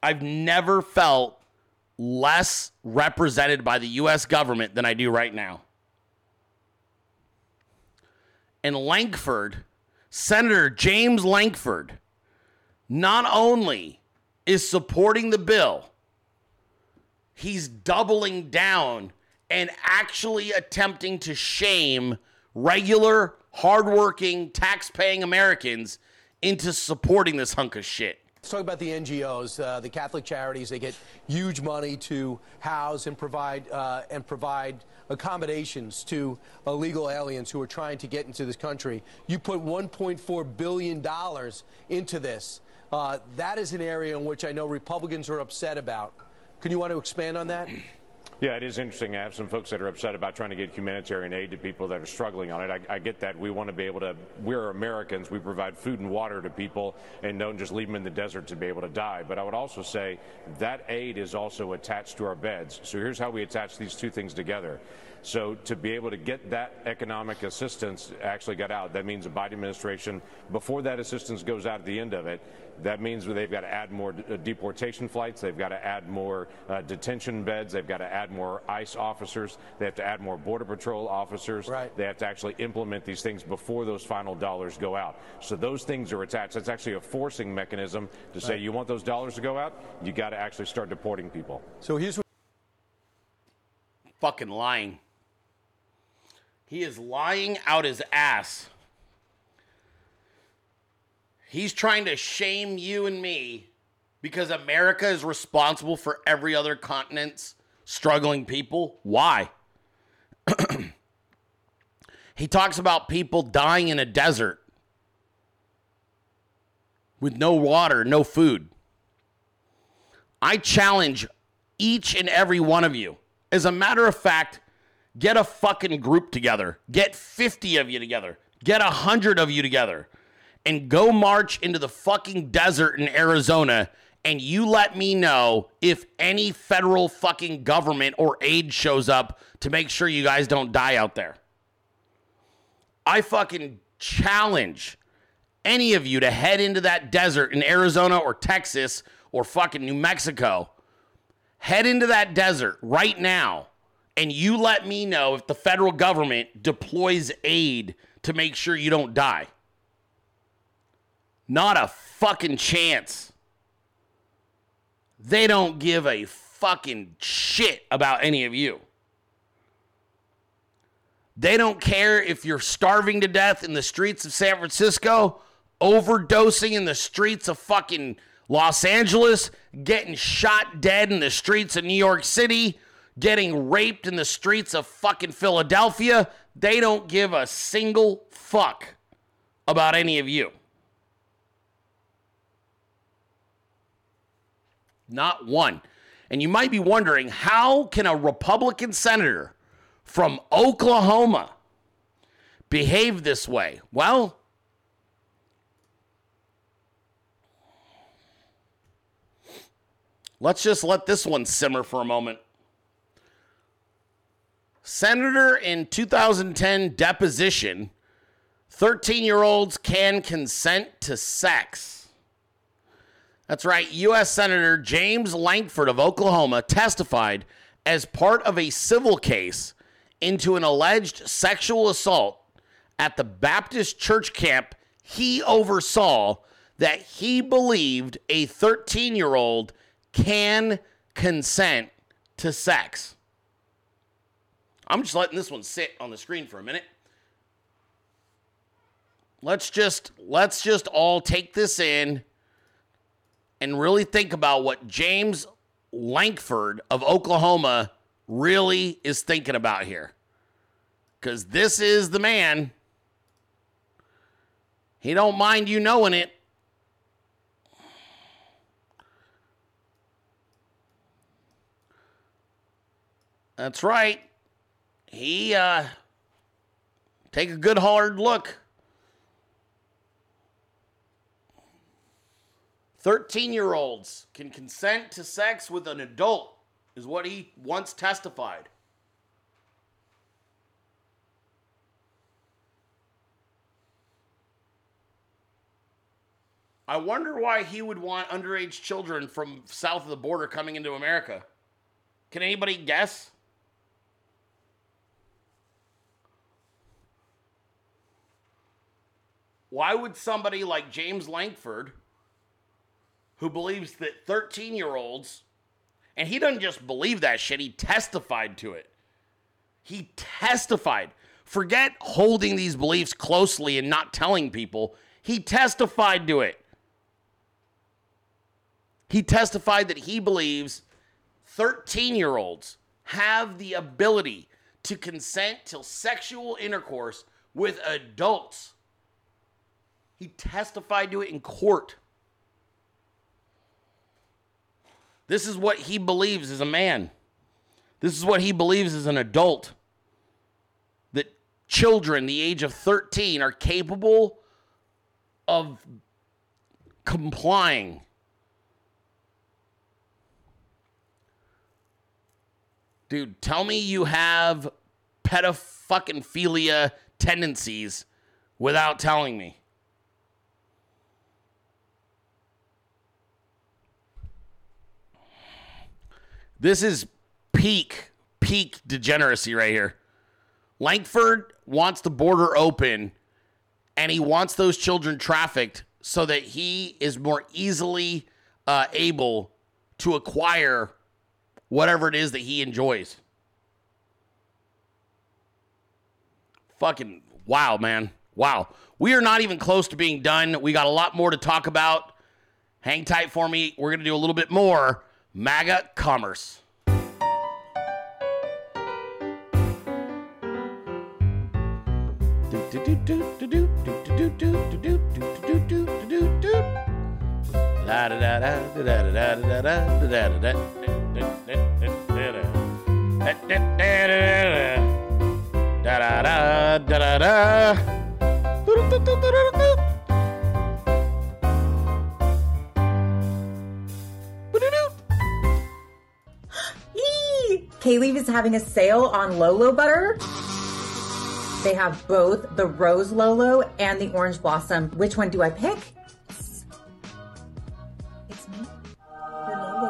I've never felt less represented by the US government than I do right now. And Lankford, Senator James Lankford, not only is supporting the bill, he's doubling down and actually attempting to shame regular, hardworking, tax-paying Americans into supporting this hunk of shit. Let's talk about the NGOs, uh, the Catholic charities. They get huge money to house and provide uh, and provide accommodations to illegal aliens who are trying to get into this country. You put 1.4 billion dollars into this. Uh, that is an area in which I know Republicans are upset about. Can you want to expand on that? Yeah, it is interesting. I have some folks that are upset about trying to get humanitarian aid to people that are struggling on it. I, I, get that. We want to be able to, we're Americans. We provide food and water to people and don't just leave them in the desert to be able to die. But I would also say that aid is also attached to our beds. So here's how we attach these two things together. So to be able to get that economic assistance actually got out, that means the Biden administration, before that assistance goes out at the end of it, that means they've got to add more uh, deportation flights, they've got to add more uh, detention beds, they've got to add more ICE officers, they have to add more Border Patrol officers. Right. They have to actually implement these things before those final dollars go out. So those things are attached. That's actually a forcing mechanism to say Right. you want those dollars to go out, you got to actually start deporting people. So here's what Fucking lying. He is lying out his ass. He's trying to shame you and me because America is responsible for every other continent's struggling people. Why? he talks about people dying in a desert with no water, no food. I challenge each and every one of you. As a matter of fact, get a fucking group together. Get 50 of you together. Get 100 of you together and go march into the fucking desert in Arizona and you let me know if any federal fucking government or aid shows up to make sure you guys don't die out there. I fucking challenge any of you to head into that desert in Arizona or Texas or fucking New Mexico. Head into that desert right now and you let me know if the federal government deploys aid to make sure you don't die. Not a fucking chance. They don't give a fucking shit about any of you. They don't care if you're starving to death in the streets of San Francisco, overdosing in the streets of fucking Los Angeles, getting shot dead in the streets of New York City, getting raped in the streets of fucking Philadelphia. They don't give a single fuck about any of you. Not one. And you might be wondering how can a Republican senator from Oklahoma behave this way? Well, let's just let this one simmer for a moment. Senator in 2010 deposition 13 year olds can consent to sex. That's right. U.S. Senator James Lankford of Oklahoma testified as part of a civil case into an alleged sexual assault at the Baptist church camp he oversaw that he believed a 13 year old can consent to sex. I'm just letting this one sit on the screen for a minute. Let's just let's just all take this in and really think about what James Lankford of Oklahoma really is thinking about here. Cuz this is the man. He don't mind you knowing it. That's right. He uh take a good hard look. 13 year olds can consent to sex with an adult, is what he once testified. I wonder why he would want underage children from south of the border coming into America. Can anybody guess? Why would somebody like James Lankford, who believes that 13 year olds, and he doesn't just believe that shit, he testified to it. He testified. Forget holding these beliefs closely and not telling people. He testified to it. He testified that he believes 13 year olds have the ability to consent to sexual intercourse with adults. He testified to it in court. This is what he believes as a man. This is what he believes as an adult. That children the age of 13 are capable of complying. Dude, tell me you have pedophilia tendencies without telling me. This is peak, peak degeneracy right here. Lankford wants the border open and he wants those children trafficked so that he is more easily uh, able to acquire whatever it is that he enjoys. Fucking wow, man. Wow. We are not even close to being done. We got a lot more to talk about. Hang tight for me. We're going to do a little bit more MAGA commerce. Kayleave is having a sale on Lolo butter. They have both the rose Lolo and the orange blossom. Which one do I pick? It's me. The Lolo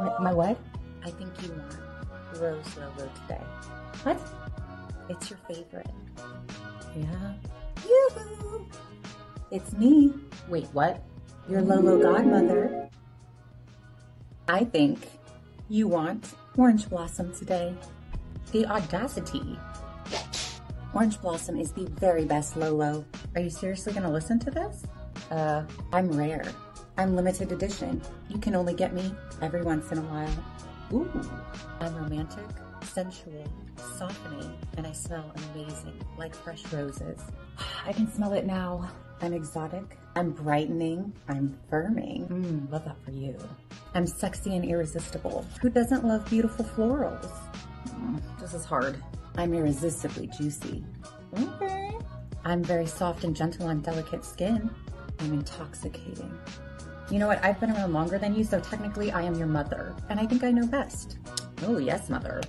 angel. My what? I think you want rose Lolo today. What? It's your favorite. Yeah. Yoo-hoo! It's me. Wait, what? Your Lolo godmother. I think you want Orange Blossom today. The audacity. Orange Blossom is the very best Lolo. Are you seriously going to listen to this? Uh, I'm rare. I'm limited edition. You can only get me every once in a while. Ooh, I'm romantic, sensual, softening, and I smell amazing, like fresh roses. I can smell it now. I'm exotic. I'm brightening. I'm firming. Mm, love that for you. I'm sexy and irresistible. Who doesn't love beautiful florals? Mm, this is hard. I'm irresistibly juicy. Okay. I'm very soft and gentle on delicate skin. I'm intoxicating. You know what? I've been around longer than you, so technically I am your mother. And I think I know best. Oh, yes, mother.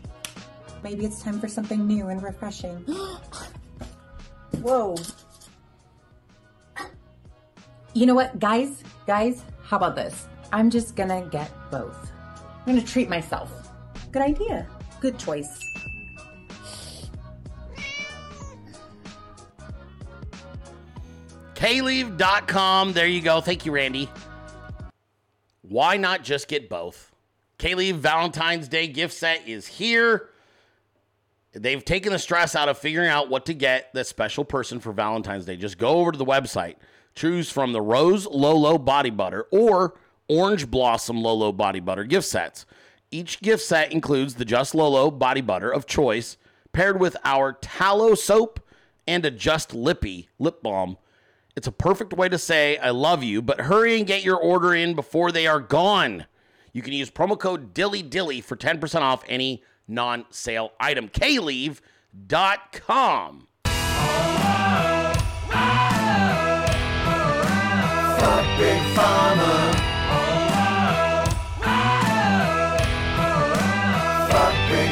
Maybe it's time for something new and refreshing. Whoa. You know what, guys? Guys, how about this? I'm just gonna get both. I'm gonna treat myself. Good idea. Good choice. Kayleave.com. There you go. Thank you, Randy. Why not just get both? Kayleave Valentine's Day gift set is here. They've taken the stress out of figuring out what to get the special person for Valentine's Day. Just go over to the website, choose from the Rose Lolo Body Butter or Orange Blossom Lolo Body Butter gift sets. Each gift set includes the Just Lolo Body Butter of choice, paired with our Tallow soap and a Just Lippy lip balm. It's a perfect way to say I love you, but hurry and get your order in before they are gone. You can use promo code Dilly Dilly for 10% off any non sale item. Kayleave.com. Big Pharma. Fuck Big.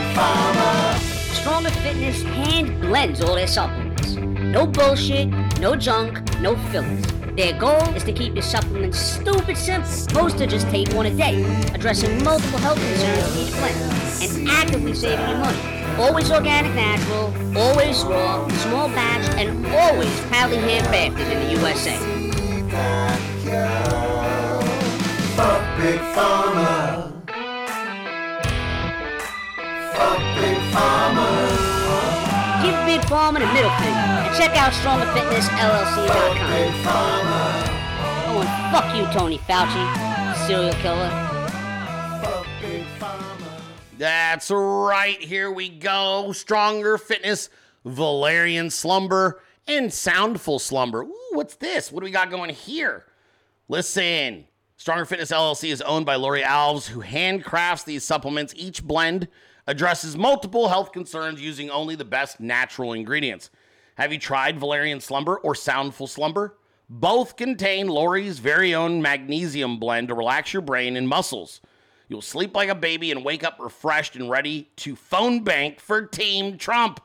Stronger Fitness hand blends all their supplements. No bullshit, no junk, no fillers. Their goal is to keep your supplements stupid simple, supposed to just take one a day, addressing multiple health concerns with each blend, and actively saving you money. Always organic natural, always raw, small batch, and always proudly handcrafted in the USA. Fuck Big Pharma. Fuck Big Pharma. Give Big Pharma the middle finger, and check out StrongerFitnessLLC.com. Oh, and fuck you, Tony Fauci, serial killer. That's right. Here we go. Stronger Fitness, Valerian Slumber, and Soundful Slumber. Ooh, what's this? What do we got going here? Listen. Stronger Fitness LLC is owned by Lori Alves, who handcrafts these supplements. Each blend addresses multiple health concerns using only the best natural ingredients. Have you tried Valerian Slumber or Soundful Slumber? Both contain Lori's very own magnesium blend to relax your brain and muscles. You'll sleep like a baby and wake up refreshed and ready to phone bank for Team Trump.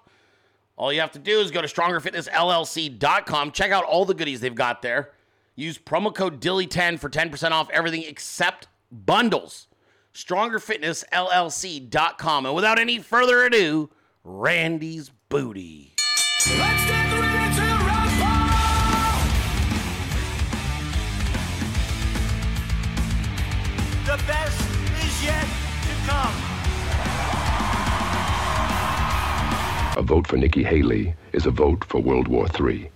All you have to do is go to strongerfitnessllc.com, check out all the goodies they've got there. Use promo code DILLY10 for 10% off everything except bundles. StrongerFitnessLLC.com. And without any further ado, Randy's Booty. The best is yet to come. A vote for Nikki Haley is a vote for World War III.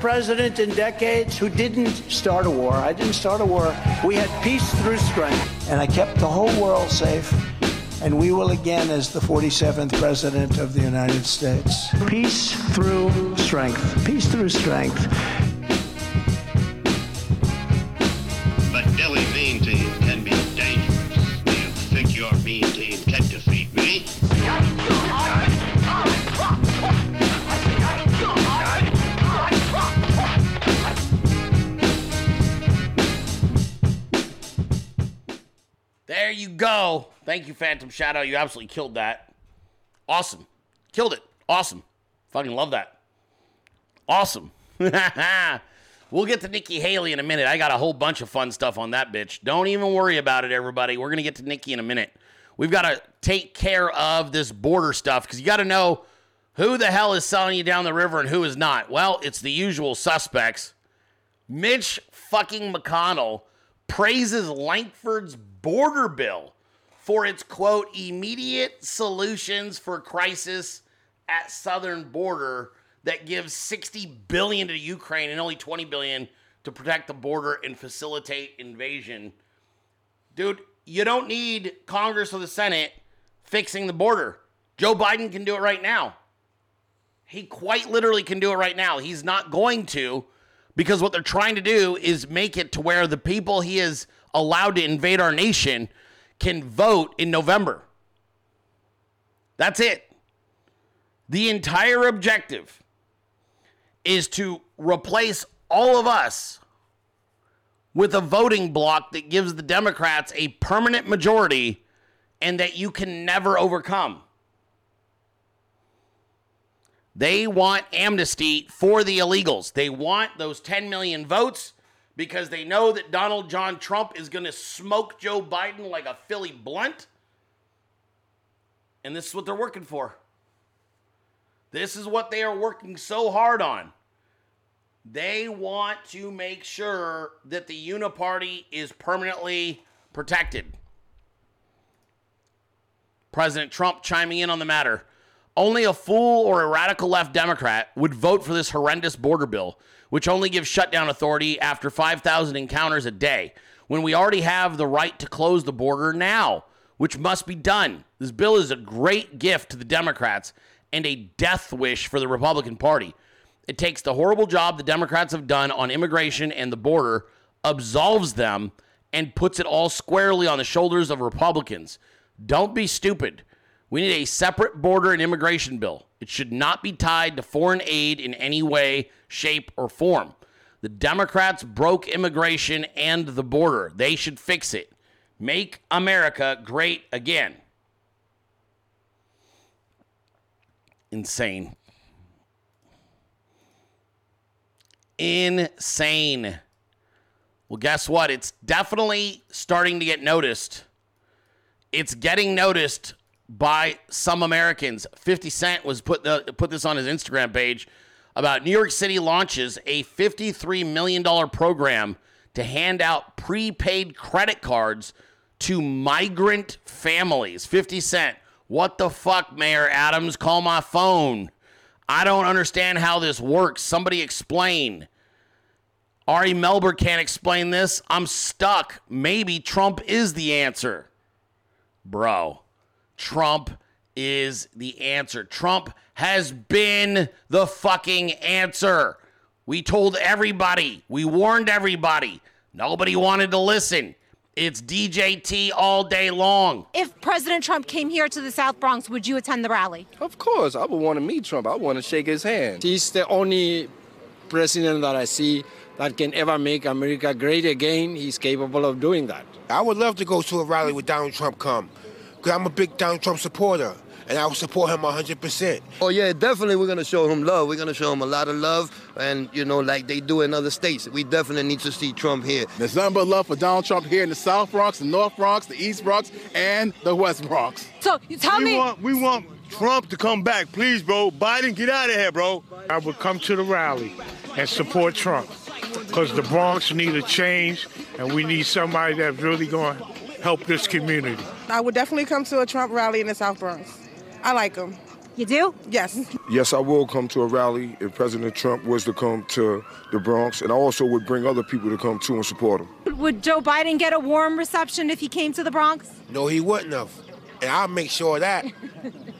President in decades who didn't start a war. I didn't start a war. We had peace through strength. And I kept the whole world safe. And we will again as the 47th president of the United States. Peace through strength. Peace through strength. Thank you, Phantom Shadow. You absolutely killed that. Awesome. Killed it. Awesome. Fucking love that. Awesome. we'll get to Nikki Haley in a minute. I got a whole bunch of fun stuff on that bitch. Don't even worry about it, everybody. We're going to get to Nikki in a minute. We've got to take care of this border stuff because you got to know who the hell is selling you down the river and who is not. Well, it's the usual suspects. Mitch fucking McConnell praises Lankford's border bill for its quote immediate solutions for crisis at southern border that gives 60 billion to Ukraine and only 20 billion to protect the border and facilitate invasion. Dude, you don't need Congress or the Senate fixing the border. Joe Biden can do it right now. He quite literally can do it right now. He's not going to because what they're trying to do is make it to where the people he is allowed to invade our nation can vote in November. That's it. The entire objective is to replace all of us with a voting bloc that gives the Democrats a permanent majority and that you can never overcome. They want amnesty for the illegals. They want those 10 million votes because they know that Donald John Trump is going to smoke Joe Biden like a Philly blunt. And this is what they're working for. This is what they are working so hard on. They want to make sure that the uniparty is permanently protected. President Trump chiming in on the matter. Only a fool or a radical left Democrat would vote for this horrendous border bill, which only gives shutdown authority after 5,000 encounters a day, when we already have the right to close the border now, which must be done. This bill is a great gift to the Democrats and a death wish for the Republican Party. It takes the horrible job the Democrats have done on immigration and the border, absolves them, and puts it all squarely on the shoulders of Republicans. Don't be stupid. We need a separate border and immigration bill. It should not be tied to foreign aid in any way, shape, or form. The Democrats broke immigration and the border. They should fix it. Make America great again. Insane. Insane. Well, guess what? It's definitely starting to get noticed. It's getting noticed by some Americans. 50 Cent was put the put this on his Instagram page about New York City launches a 53 million dollar program to hand out prepaid credit cards to migrant families. 50 Cent. What the fuck, Mayor Adams? Call my phone. I don't understand how this works. Somebody explain. Ari Melber can't explain this. I'm stuck. Maybe Trump is the answer. Bro, Trump is the answer. Trump has been the fucking answer. We told everybody, we warned everybody. Nobody wanted to listen. It's DJT all day long. If President Trump came here to the South Bronx, would you attend the rally? Of course, I would want to meet Trump. I want to shake his hand. He's the only president that I see that can ever make America great again. He's capable of doing that. I would love to go to a rally with Donald Trump come, because I'm a big Donald Trump supporter, and I will support him 100%. Oh yeah, definitely we're gonna show him love. We're gonna show him a lot of love, and you know, like they do in other states. We definitely need to see Trump here. There's nothing but love for Donald Trump here in the South Bronx, the North Bronx, the East Bronx, and the West Bronx. So you tell we me. Want, we want Trump to come back, please, bro. Biden, get out of here, bro. I would come to the rally and support Trump because the Bronx need a change and we need somebody that's really going to help this community. I would definitely come to a Trump rally in the South Bronx. I like him. You do? Yes. Yes, I will come to a rally if President Trump was to come to the Bronx, and I also would bring other people to come too and support him. Would Joe Biden get a warm reception if he came to the Bronx? No, he wouldn't have. And I'll make sure of that.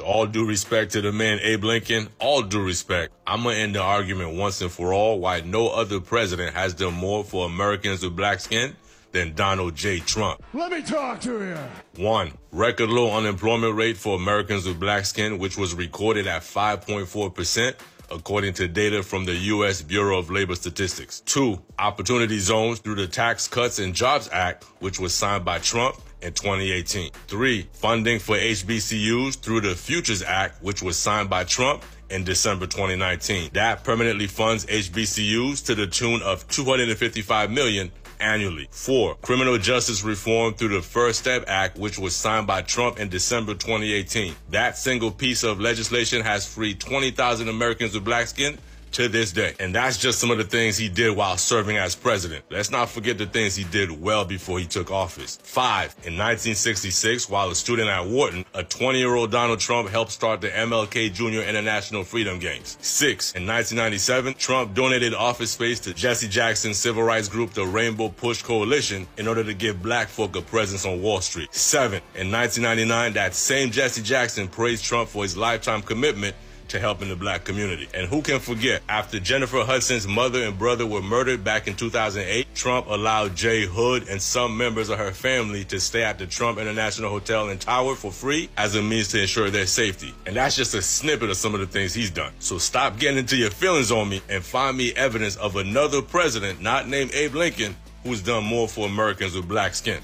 All due respect to the man Abe Lincoln, all due respect. I'm gonna end the argument once and for all why no other president has done more for Americans with black skin than Donald J. Trump. Let me talk to you. One, record low unemployment rate for Americans with black skin, which was recorded at 5.4%, according to data from the U.S. Bureau of Labor Statistics. Two, opportunity zones through the Tax Cuts and Jobs Act, which was signed by Trump in 2018. Three, funding for HBCUs through the Futures Act, which was signed by Trump in December 2019. That permanently funds HBCUs to the tune of 255 million annually. Four, criminal justice reform through the First Step Act, which was signed by Trump in December 2018. That single piece of legislation has freed 20,000 Americans with black skin to this day. And that's just some of the things he did while serving as president. Let's not forget the things he did well before he took office. Five, in 1966, while a student at Wharton, a 20 year old Donald Trump helped start the MLK Jr. International Freedom Games. Six, in 1997, Trump donated office space to Jesse Jackson's civil rights group, the Rainbow Push Coalition, in order to give black folk a presence on Wall Street. Seven, in 1999, that same Jesse Jackson praised Trump for his lifetime commitment to helping the black community. And who can forget, after Jennifer Hudson's mother and brother were murdered back in 2008, Trump allowed J-Hud and some members of her family to stay at the Trump International Hotel in Tower for free as a means to ensure their safety. And that's just a snippet of some of the things he's done. So stop getting into your feelings on me and find me evidence of another president, not named Abe Lincoln, who's done more for Americans with black skin.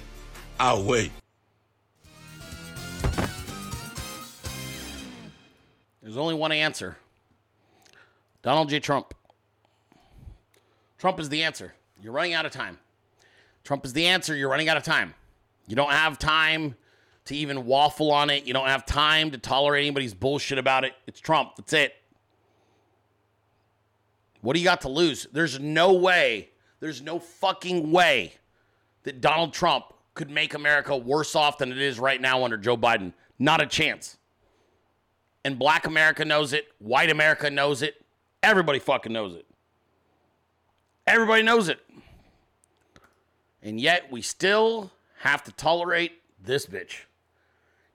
I'll wait. There's only one answer Donald J. Trump. Trump is the answer. You're running out of time. Trump is the answer. You're running out of time. You don't have time to even waffle on it. You don't have time to tolerate anybody's bullshit about it. It's Trump. That's it. What do you got to lose? There's no way, there's no fucking way that Donald Trump could make America worse off than it is right now under Joe Biden. Not a chance. And black America knows it, white America knows it, everybody fucking knows it. Everybody knows it. And yet we still have to tolerate this bitch.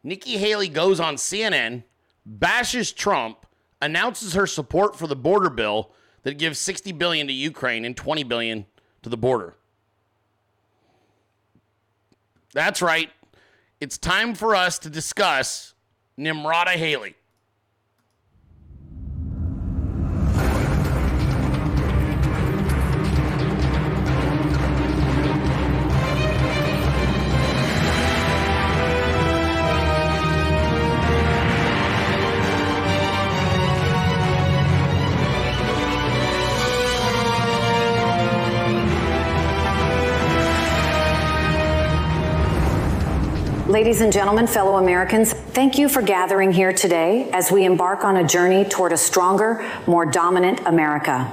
Nikki Haley goes on CNN, bashes Trump, announces her support for the border bill that gives 60 billion to Ukraine and 20 billion to the border. That's right. It's time for us to discuss Nimrata Haley. Ladies and gentlemen, fellow Americans, thank you for gathering here today as we embark on a journey toward a stronger, more dominant America.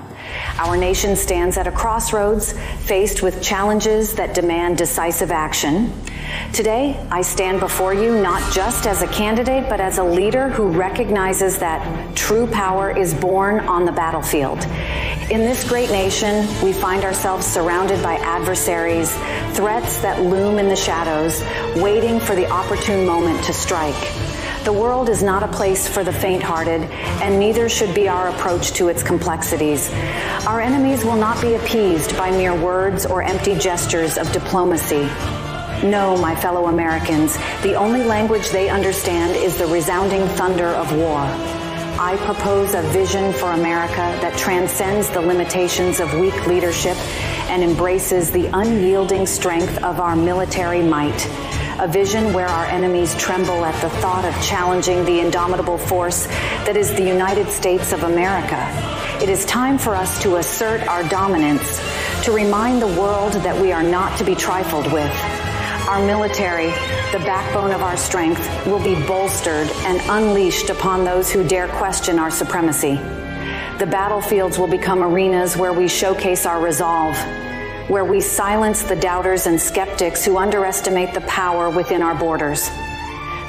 Our nation stands at a crossroads, faced with challenges that demand decisive action. Today, I stand before you not just as a candidate, but as a leader who recognizes that true power is born on the battlefield. In this great nation, we find ourselves surrounded by adversaries, threats that loom in the shadows, waiting for the opportune moment to strike. The world is not a place for the faint hearted, and neither should be our approach to its complexities. Our enemies will not be appeased by mere words or empty gestures of diplomacy. No, my fellow Americans, the only language they understand is the resounding thunder of war. I propose a vision for America that transcends the limitations of weak leadership and embraces the unyielding strength of our military might. A vision where our enemies tremble at the thought of challenging the indomitable force that is the United States of America. It is time for us to assert our dominance, to remind the world that we are not to be trifled with. Our military, the backbone of our strength, will be bolstered and unleashed upon those who dare question our supremacy. The battlefields will become arenas where we showcase our resolve, where we silence the doubters and skeptics who underestimate the power within our borders.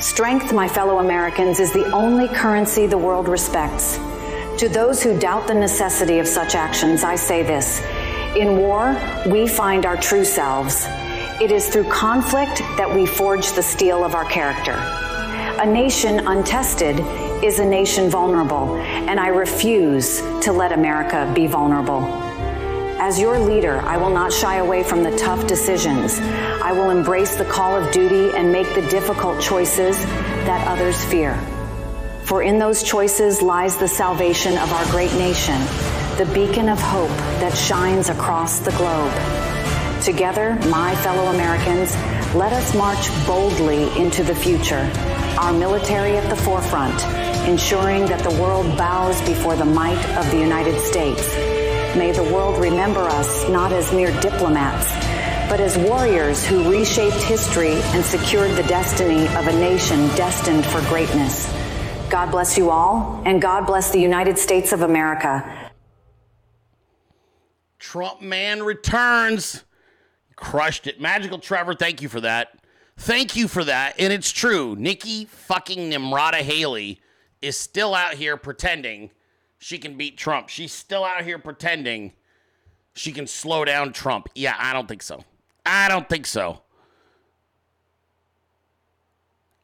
Strength, my fellow Americans, is the only currency the world respects. To those who doubt the necessity of such actions, I say this In war, we find our true selves. It is through conflict that we forge the steel of our character. A nation untested is a nation vulnerable, and I refuse to let America be vulnerable. As your leader, I will not shy away from the tough decisions. I will embrace the call of duty and make the difficult choices that others fear. For in those choices lies the salvation of our great nation, the beacon of hope that shines across the globe. Together, my fellow Americans, let us march boldly into the future, our military at the forefront, ensuring that the world bows before the might of the United States. May the world remember us not as mere diplomats, but as warriors who reshaped history and secured the destiny of a nation destined for greatness. God bless you all, and God bless the United States of America. Trump man returns. Crushed it. Magical Trevor, thank you for that. Thank you for that. And it's true. Nikki fucking Nimrata Haley is still out here pretending she can beat Trump. She's still out here pretending she can slow down Trump. Yeah, I don't think so. I don't think so.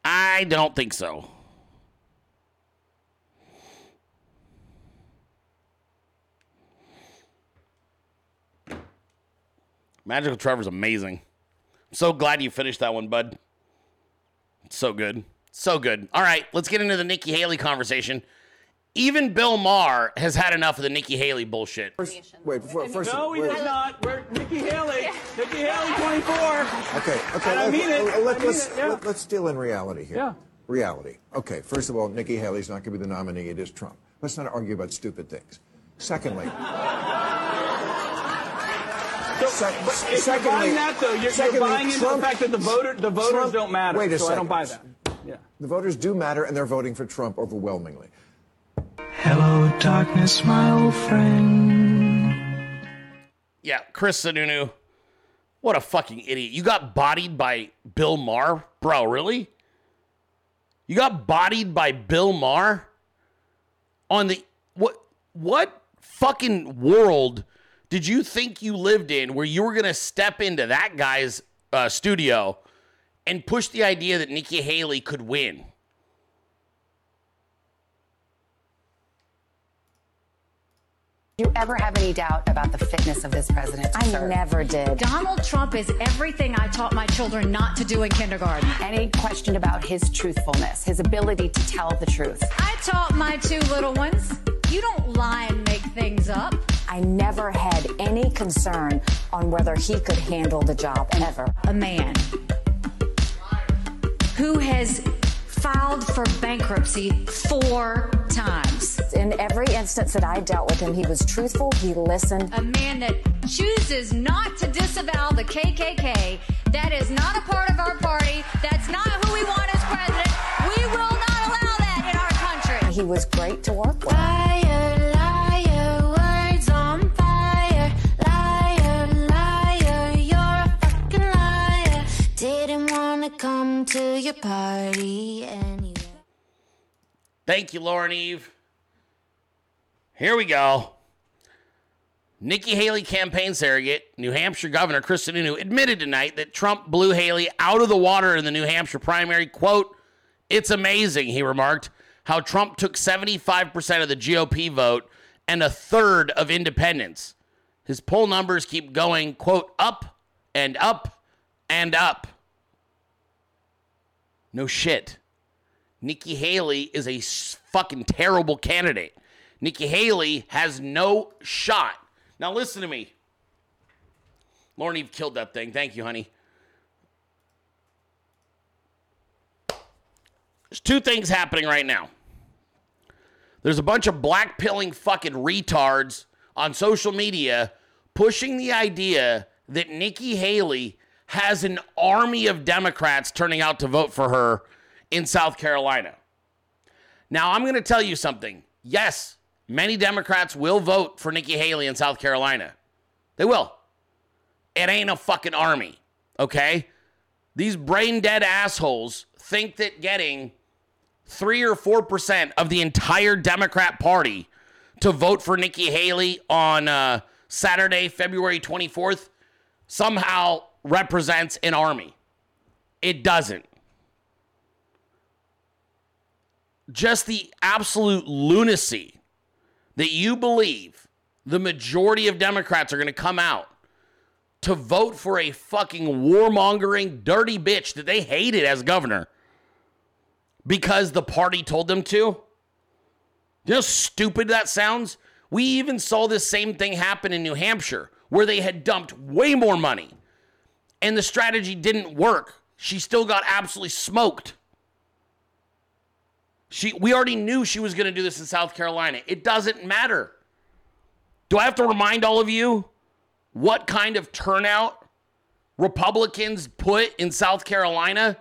I don't think so. Magical Trevor's amazing. I'm so glad you finished that one, bud. So good. So good. All right, let's get into the Nikki Haley conversation. Even Bill Maher has had enough of the Nikki Haley bullshit. Wait, before, first No, we wait. did not. We're Nikki Haley. Nikki Haley, 24. Okay, okay. And I let- mean it. Let, I mean us it, yeah. let, us deal in reality here. Yeah. Reality. Okay, first of all, Nikki Haley's not going to be the nominee. It is Trump. Let's not argue about stupid things. Secondly, So, Sec- but if you're secondly- buying that, though, you're, secondly, you're buying into Trump- the fact that the voter, the voters Trump- don't matter. Wait a so I don't second. buy that. Yeah. the voters do matter, and they're voting for Trump overwhelmingly. Hello, darkness, my old friend. Yeah, Chris Sununu. What a fucking idiot. You got bodied by Bill Maher? Bro, really? You got bodied by Bill Maher? On the what what fucking world did you think you lived in where you were going to step into that guy's uh, studio and push the idea that Nikki Haley could win? You ever have any doubt about the fitness of this president? I never did. Donald Trump is everything I taught my children not to do in kindergarten. Any question about his truthfulness, his ability to tell the truth? I taught my two little ones. You don't lie and make things up. I never had any concern on whether he could handle the job ever. A man who has filed for bankruptcy four times. In every instance that I dealt with him, he was truthful, he listened. A man that chooses not to disavow the KKK. That is not a part of our party. That's not who we want as president. We will not allow that in our country. He was great to work with. Liar, liar, words on fire. Liar, liar, you're a fucking liar. Didn't wanna come to your party anyway. Thank you, Lauren Eve. Here we go. Nikki Haley campaign surrogate, New Hampshire Governor Chris Sununu admitted tonight that Trump blew Haley out of the water in the New Hampshire primary. Quote, It's amazing, he remarked, how Trump took 75% of the GOP vote and a third of independents. His poll numbers keep going, quote, up and up and up. No shit. Nikki Haley is a fucking terrible candidate. Nikki Haley has no shot. Now listen to me. Lauren Eve killed that thing. Thank you, honey. There's two things happening right now. There's a bunch of black pilling fucking retards on social media pushing the idea that Nikki Haley has an army of Democrats turning out to vote for her in South Carolina. Now, I'm going to tell you something. Yes, many Democrats will vote for Nikki Haley in South Carolina. They will. It ain't a fucking army, okay? These brain dead assholes think that getting three or four percent of the entire Democrat Party to vote for Nikki Haley on uh, Saturday, February 24th, somehow represents an army. It doesn't. Just the absolute lunacy that you believe the majority of Democrats are going to come out to vote for a fucking warmongering, dirty bitch that they hated as governor because the party told them to. You know how stupid that sounds? We even saw this same thing happen in New Hampshire where they had dumped way more money and the strategy didn't work. She still got absolutely smoked. She we already knew she was going to do this in South Carolina. It doesn't matter. Do I have to remind all of you what kind of turnout Republicans put in South Carolina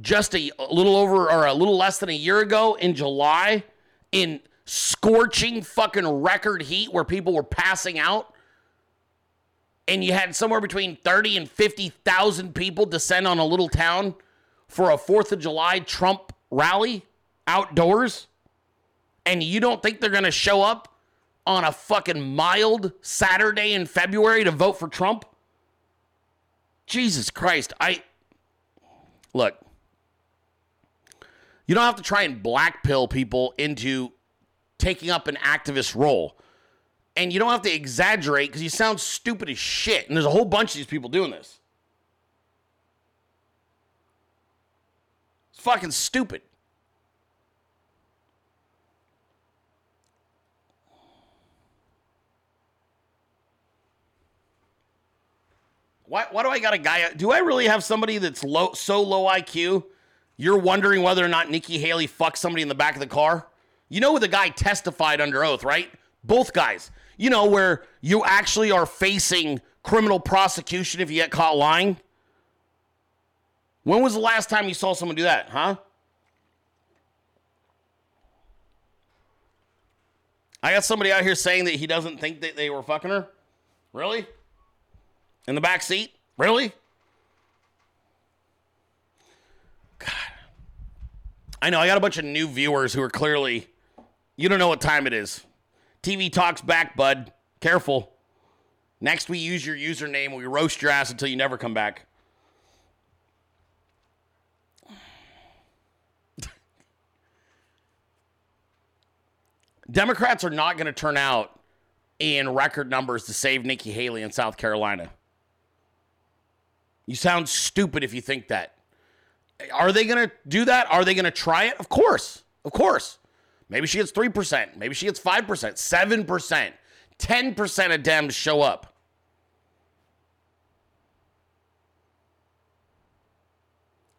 just a, a little over or a little less than a year ago in July in scorching fucking record heat where people were passing out? And you had somewhere between 30 and 50,000 people descend on a little town for a 4th of July Trump rally outdoors? And you don't think they're going to show up on a fucking mild Saturday in February to vote for Trump? Jesus Christ. I look. You don't have to try and blackpill people into taking up an activist role. And you don't have to exaggerate because you sound stupid as shit. And there's a whole bunch of these people doing this. It's fucking stupid. Why, why do I got a guy? Do I really have somebody that's low, so low IQ? You're wondering whether or not Nikki Haley fucked somebody in the back of the car? You know the guy testified under oath, right? Both guys. You know where you actually are facing criminal prosecution if you get caught lying? When was the last time you saw someone do that, huh? I got somebody out here saying that he doesn't think that they were fucking her. Really? In the back seat? Really? God. I know I got a bunch of new viewers who are clearly you don't know what time it is. TV talks back, bud. Careful. Next we use your username, we roast your ass until you never come back. Democrats are not going to turn out in record numbers to save Nikki Haley in South Carolina. You sound stupid if you think that. Are they going to do that? Are they going to try it? Of course. Of course. Maybe she gets 3%. Maybe she gets 5%, 7%. 10% of Dems show up.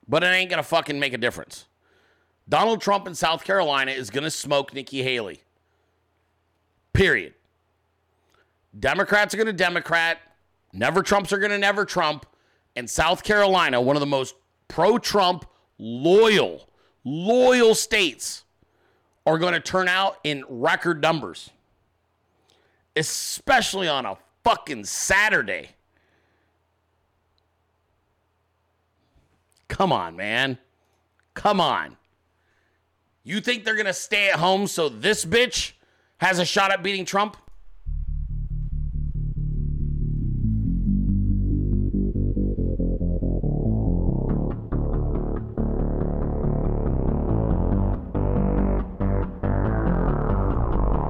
But it ain't going to fucking make a difference. Donald Trump in South Carolina is going to smoke Nikki Haley. Period. Democrats are going to Democrat. Never Trumps are going to never Trump. And South Carolina, one of the most pro Trump, loyal, loyal states, are going to turn out in record numbers, especially on a fucking Saturday. Come on, man. Come on. You think they're going to stay at home so this bitch has a shot at beating Trump?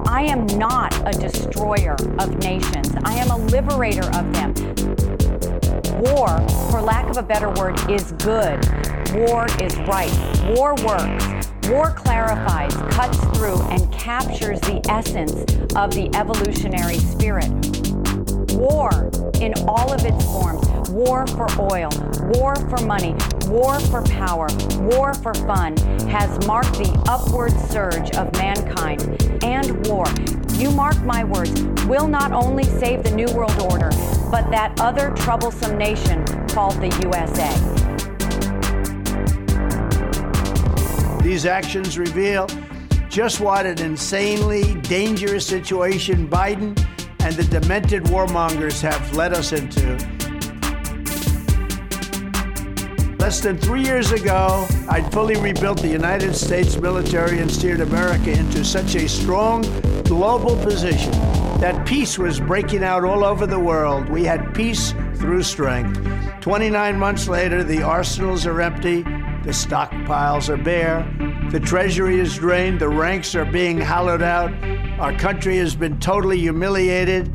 I am not a destroyer of nations. I am a liberator of them. War, for lack of a better word, is good. War is right. War works. War clarifies, cuts through, and captures the essence of the evolutionary spirit. War in all of its forms war for oil, war for money, war for power, war for fun has marked the upward surge of mankind. And war, you mark my words, will not only save the New World Order, but that other troublesome nation called the USA. These actions reveal just what an insanely dangerous situation Biden and the demented warmongers have led us into. Less than three years ago, I'd fully rebuilt the United States military and steered America into such a strong global position that peace was breaking out all over the world. We had peace through strength. 29 months later, the arsenals are empty, the stockpiles are bare, the treasury is drained, the ranks are being hollowed out, our country has been totally humiliated,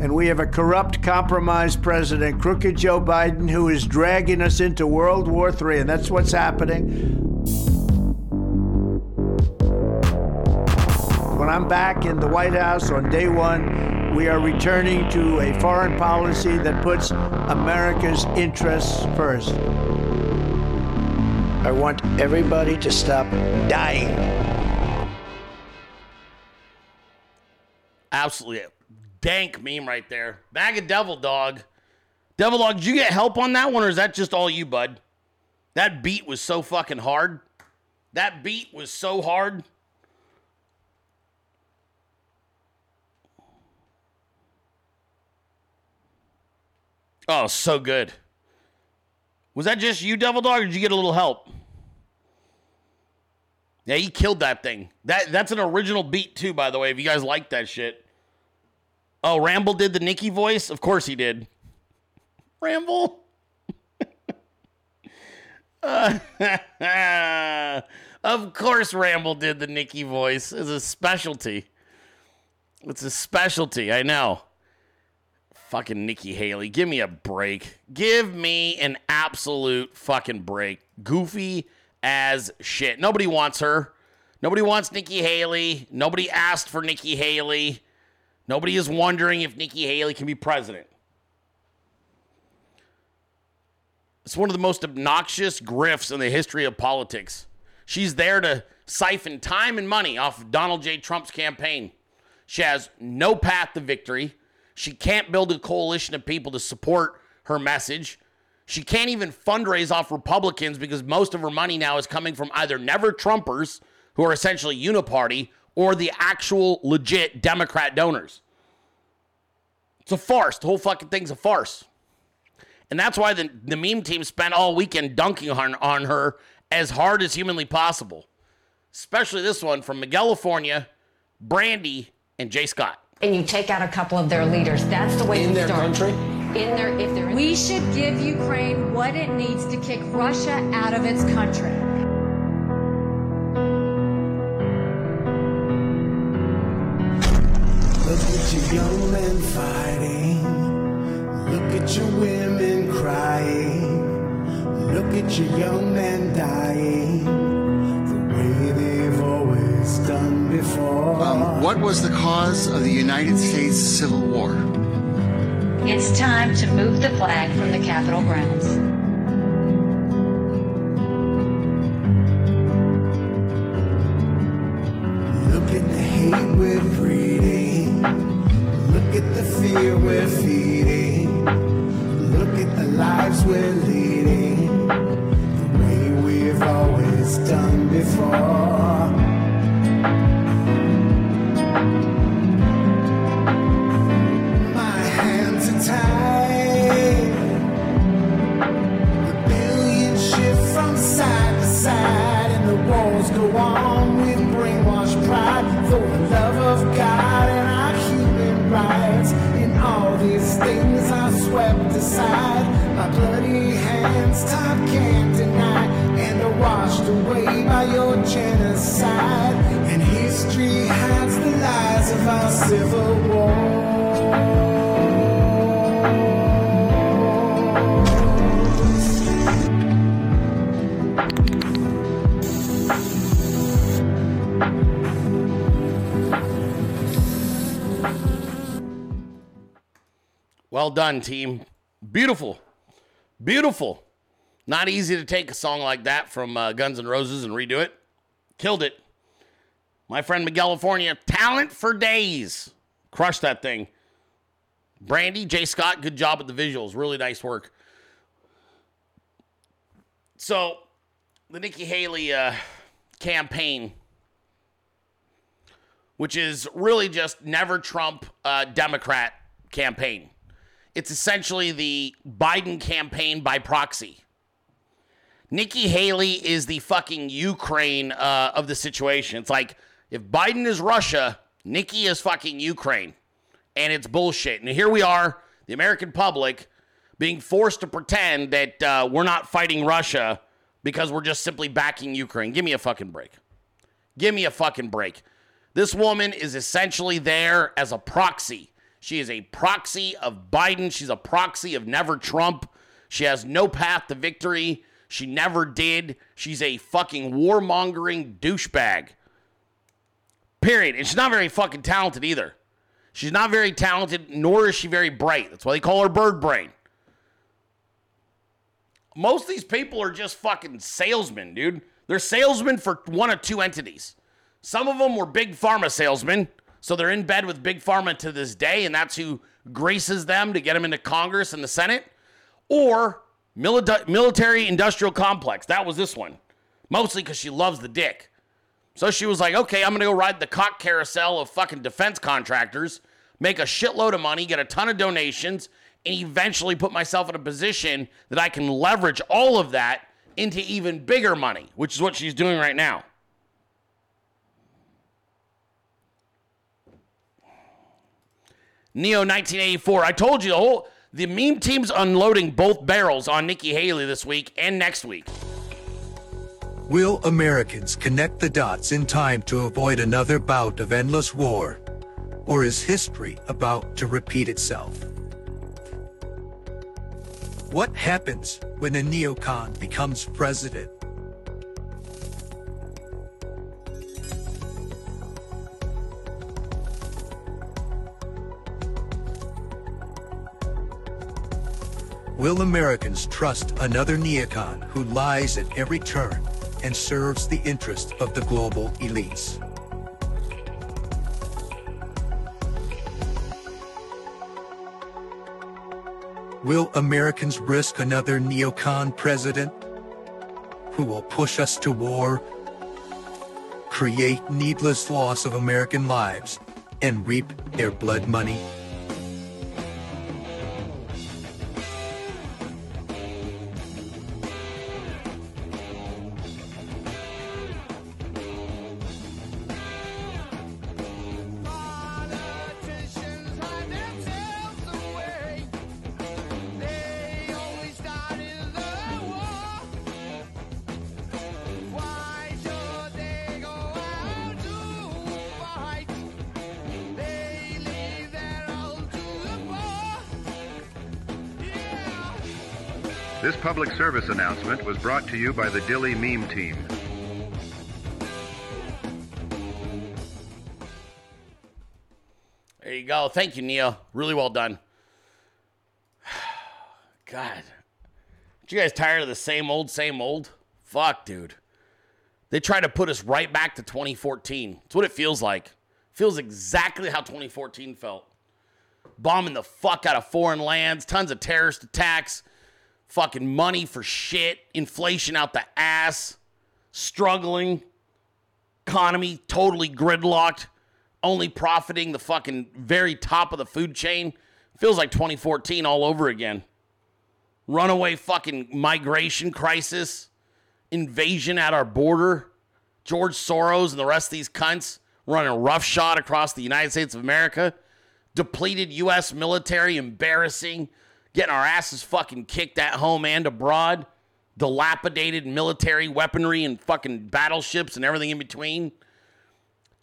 and we have a corrupt, compromised president, crooked Joe Biden, who is dragging us into World War III, and that's what's happening. When I'm back in the White House on day one, we are returning to a foreign policy that puts America's interests first. I want everybody to stop dying. Absolutely dank meme right there. Bag of devil dog. Devil dog, did you get help on that one or is that just all you, bud? That beat was so fucking hard. That beat was so hard. Oh, so good. Was that just you, Devil Dog, or did you get a little help? Yeah, he killed that thing. That that's an original beat too, by the way. If you guys like that shit. Oh, Ramble did the Nikki voice. Of course he did. Ramble. Uh, of course, Ramble did the Nikki voice. It's a specialty. It's a specialty. I know. Fucking Nikki Haley. Give me a break. Give me an absolute fucking break. Goofy as shit. Nobody wants her. Nobody wants Nikki Haley. Nobody asked for Nikki Haley. Nobody is wondering if Nikki Haley can be president. It's one of the most obnoxious grifts in the history of politics. She's there to siphon time and money off of Donald J. Trump's campaign. She has no path to victory. She can't build a coalition of people to support her message. She can't even fundraise off Republicans because most of her money now is coming from either never Trumpers, who are essentially uniparty, or the actual legit Democrat donors. It's a farce. The whole fucking thing's a farce. And that's why the, the meme team spent all weekend dunking on, on her as hard as humanly possible. Especially this one from California, Brandy, and Jay Scott. And you take out a couple of their leaders. That's the way In to their start. country? In their, if they're in We should give Ukraine what it needs to kick Russia out of its country. Look at your young men fighting. Look at your women crying. Look at your young men dying. The way they've always done before. Um, what was the cause of the United States Civil War? It's time to move the flag from the Capitol grounds. Look at the hate we're breeding. Look at the fear we're feeding. Look at the lives we're leading. The way we've always done before. Well done, team. Beautiful. Beautiful. Not easy to take a song like that from uh, Guns N' Roses and redo it. Killed it. My friend California, talent for days. Crushed that thing. Brandy, Jay Scott, good job with the visuals. Really nice work. So, the Nikki Haley uh, campaign, which is really just never Trump uh, Democrat campaign. It's essentially the Biden campaign by proxy. Nikki Haley is the fucking Ukraine uh, of the situation. It's like if Biden is Russia, Nikki is fucking Ukraine. And it's bullshit. And here we are, the American public, being forced to pretend that uh, we're not fighting Russia because we're just simply backing Ukraine. Give me a fucking break. Give me a fucking break. This woman is essentially there as a proxy. She is a proxy of Biden. She's a proxy of never Trump. She has no path to victory. She never did. She's a fucking warmongering douchebag. Period. And she's not very fucking talented either. She's not very talented, nor is she very bright. That's why they call her bird brain. Most of these people are just fucking salesmen, dude. They're salesmen for one of two entities. Some of them were big pharma salesmen, so they're in bed with big pharma to this day, and that's who graces them to get them into Congress and the Senate. Or mili- military industrial complex. That was this one, mostly because she loves the dick. So she was like, okay, I'm gonna go ride the cock carousel of fucking defense contractors, make a shitload of money, get a ton of donations, and eventually put myself in a position that I can leverage all of that into even bigger money, which is what she's doing right now. Neo 1984. I told you the whole the meme team's unloading both barrels on Nikki Haley this week and next week. Will Americans connect the dots in time to avoid another bout of endless war? Or is history about to repeat itself? What happens when a neocon becomes president? Will Americans trust another neocon who lies at every turn and serves the interest of the global elites? Will Americans risk another neocon president who will push us to war, create needless loss of American lives, and reap their blood money? This public service announcement was brought to you by the Dilley Meme Team. There you go. Thank you, Neil. Really well done. God. Aren't you guys tired of the same old, same old? Fuck, dude. They try to put us right back to 2014. It's what it feels like. feels exactly how 2014 felt. Bombing the fuck out of foreign lands, tons of terrorist attacks, fucking money for shit, inflation out the ass, struggling, economy totally gridlocked, only profiting the fucking very top of the food chain. Feels like 2014 all over again. Runaway fucking migration crisis, invasion at our border, George Soros and the rest of these cunts running roughshod across the United States of America, depleted U.S. military, embarrassing, getting our asses fucking kicked at home and abroad, dilapidated military weaponry and fucking battleships and everything in between,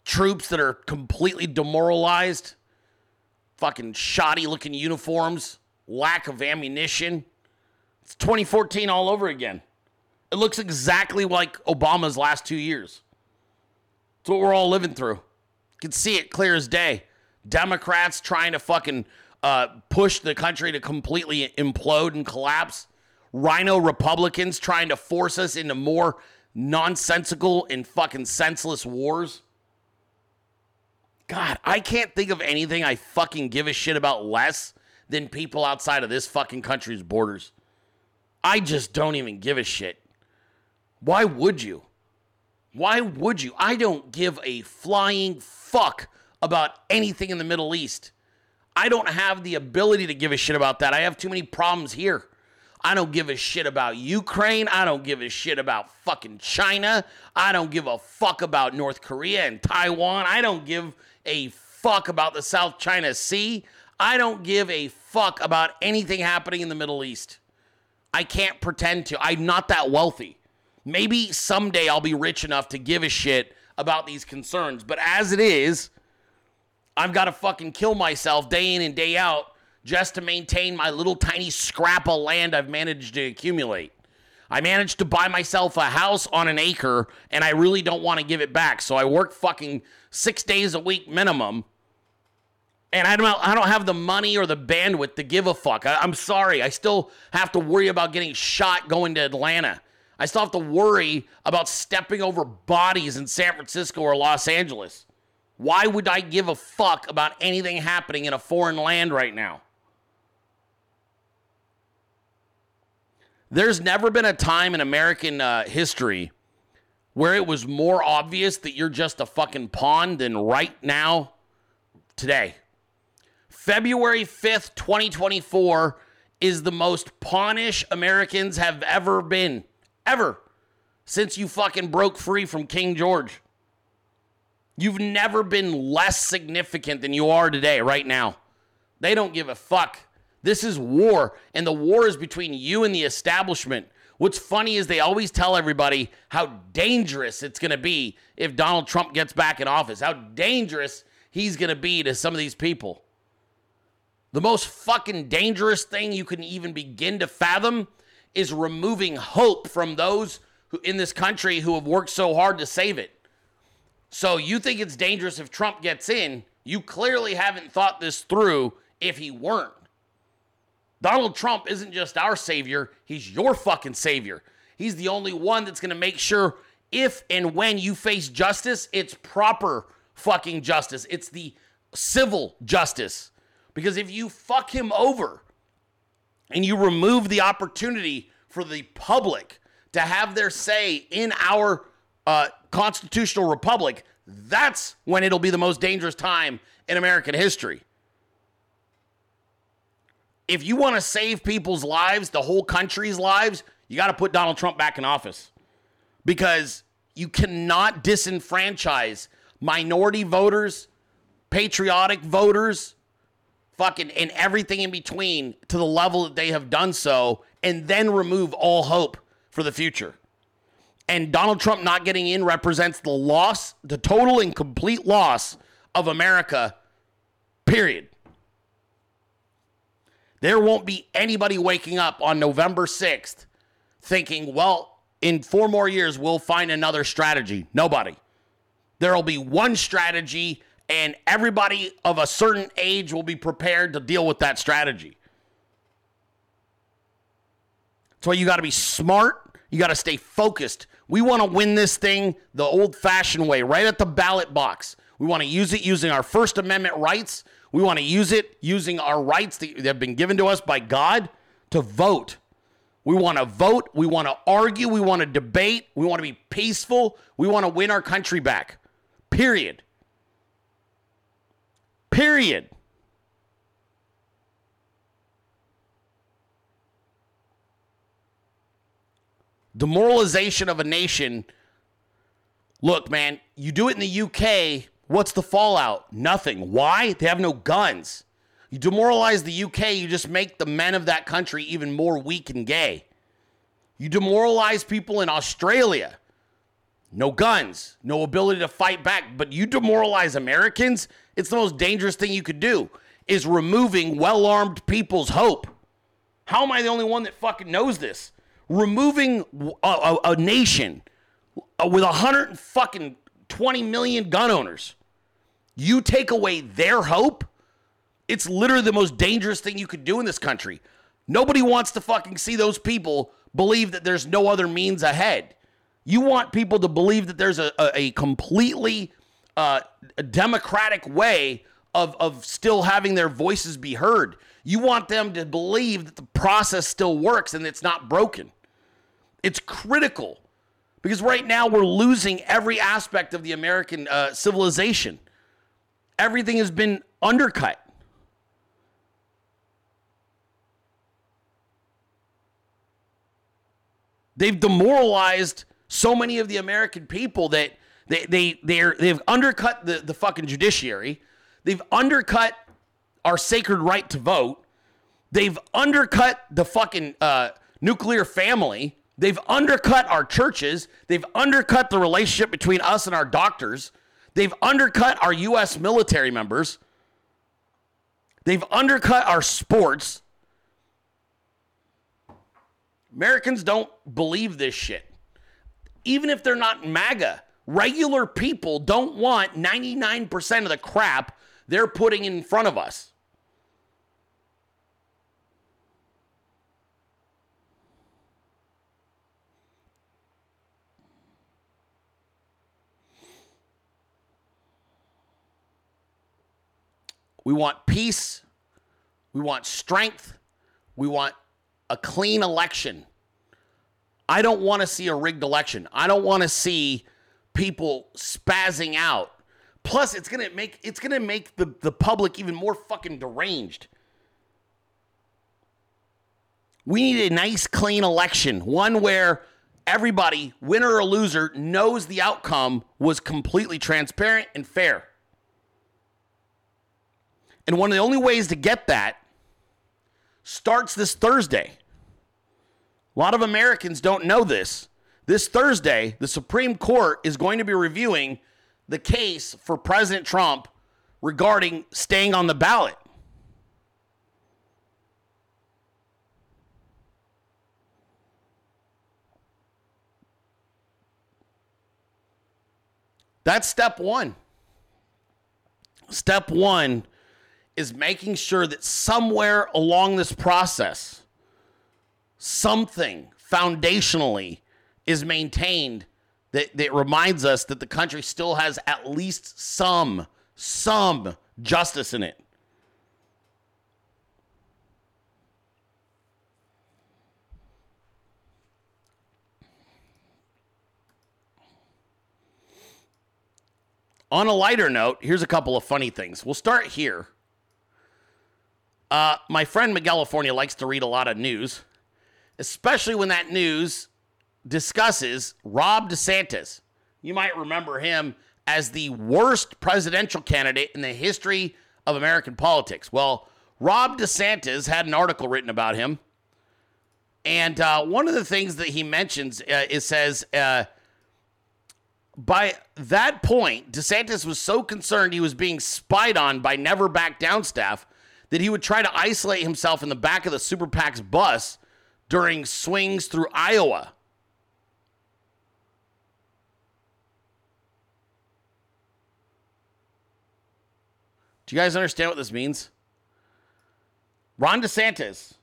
troops that are completely demoralized, fucking shoddy looking uniforms, lack of ammunition. It's 2014 all over again. It looks exactly like Obama's last two years. It's what we're all living through. You can see it clear as day. Democrats trying to fucking uh, push the country to completely implode and collapse. RINO Republicans trying to force us into more nonsensical and fucking senseless wars. God, I can't think of anything I fucking give a shit about less than people outside of this fucking country's borders. I just don't even give a shit. Why would you? Why would you? I don't give a flying fuck about anything in the Middle East. I don't have the ability to give a shit about that. I have too many problems here. I don't give a shit about Ukraine. I don't give a shit about fucking China. I don't give a fuck about North Korea and Taiwan. I don't give a fuck about the South China Sea. I don't give a fuck about anything happening in the Middle East. I can't pretend to. I'm not that wealthy. Maybe someday I'll be rich enough to give a shit about these concerns. But as it is, I've got to fucking kill myself day in and day out just to maintain my little tiny scrap of land I've managed to accumulate. I managed to buy myself a house on an acre and I really don't want to give it back. So I work fucking six days a week minimum. And I don't, I don't have the money or the bandwidth to give a fuck. I, I'm sorry. I still have to worry about getting shot going to Atlanta. I still have to worry about stepping over bodies in San Francisco or Los Angeles. Why would I give a fuck about anything happening in a foreign land right now? There's never been a time in American uh, history where it was more obvious that you're just a fucking pawn than right now, today. February 5th, 2024 is the most pawnish Americans have ever been. Ever. Since you fucking broke free from King George. You've never been less significant than you are today, right now. They don't give a fuck. This is war, and the war is between you and the establishment. What's funny is they always tell everybody how dangerous it's going to be if Donald Trump gets back in office, how dangerous he's going to be to some of these people. The most fucking dangerous thing you can even begin to fathom is removing hope from those who, in this country who have worked so hard to save it. So you think it's dangerous if Trump gets in? You clearly haven't thought this through if he weren't. Donald Trump isn't just our savior, he's your fucking savior. He's the only one that's going to make sure if and when you face justice, it's proper fucking justice. It's the civil justice. Because if you fuck him over and you remove the opportunity for the public to have their say in our uh, constitutional republic, that's when it'll be the most dangerous time in American history. If you want to save people's lives, the whole country's lives, you got to put Donald Trump back in office because you cannot disenfranchise minority voters, patriotic voters, fucking, and everything in between to the level that they have done so, and then remove all hope for the future. And Donald Trump not getting in represents the loss, the total and complete loss of America, period. There won't be anybody waking up on November 6th thinking, well, in four more years, we'll find another strategy. Nobody. There will be one strategy, and everybody of a certain age will be prepared to deal with that strategy. That's why you got to be smart. You got to stay focused. We want to win this thing the old fashioned way, right at the ballot box. We want to use it using our First Amendment rights. We want to use it using our rights that have been given to us by God to vote. We want to vote. We want to argue. We want to debate. We want to be peaceful. We want to win our country back. Period. Period. Demoralization of a nation. Look, man, you do it in the UK, what's the fallout? Nothing. Why? They have no guns. You demoralize the UK, you just make the men of that country even more weak and gay. You demoralize people in Australia. No guns, no ability to fight back, but you demoralize Americans, it's the most dangerous thing you could do is removing well-armed people's hope. How am I the only one that fucking knows this? Removing a, a, a nation uh, with a hundred fucking twenty million gun owners, you take away their hope. It's literally the most dangerous thing you could do in this country. Nobody wants to fucking see those people believe that there's no other means ahead. You want people to believe that there's a, a, a completely uh, democratic way of, of still having their voices be heard. You want them to believe that the process still works and it's not broken. It's critical because right now we're losing every aspect of the American uh, civilization. Everything has been undercut. They've demoralized so many of the American people that they they they're they've undercut the, the fucking judiciary. They've undercut our sacred right to vote. They've undercut the fucking uh, nuclear family. They've undercut our churches. They've undercut the relationship between us and our doctors. They've undercut our U.S. military members. They've undercut our sports. Americans don't believe this shit. Even if they're not MAGA, regular people don't want 99% of the crap they're putting in front of us. We want peace. We want strength. We want a clean election. I don't want to see a rigged election. I don't want to see people spazzing out. Plus, it's gonna make it's gonna make the, the public even more fucking deranged. We need a nice, clean election, one where everybody, winner or loser, knows the outcome was completely transparent and fair. And one of the only ways to get that starts this Thursday. A lot of Americans don't know this. This Thursday, the Supreme Court is going to be reviewing the case for President Trump regarding staying on the ballot. That's step one. Step one is making sure that somewhere along this process, something foundationally is maintained that, that reminds us that the country still has at least some, some justice in it. On a lighter note, here's a couple of funny things. We'll start here. Uh, my friend Miguel California likes to read a lot of news, especially when that news discusses Ron DeSantis. You might remember him as the worst presidential candidate in the history of American politics. Well, Ron DeSantis had an article written about him. And uh, one of the things that he mentions uh, it says, uh, by that point, DeSantis was so concerned he was being spied on by Never Back Down staff that he would try to isolate himself in the back of the Super PAC's bus during swings through Iowa. Do you guys understand what this means? Ron DeSantis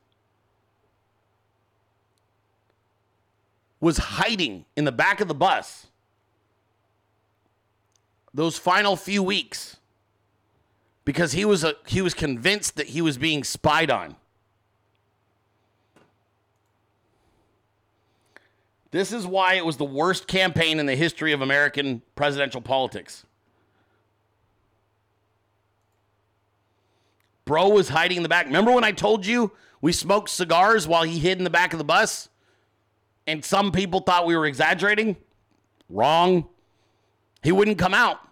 was hiding in the back of the bus those final few weeks because he was a, he was convinced that he was being spied on. This is why it was the worst campaign in the history of American presidential politics. Bro was hiding in the back. Remember when I told you we smoked cigars while he hid in the back of the bus? And some people thought we were exaggerating? Wrong. He wouldn't come out.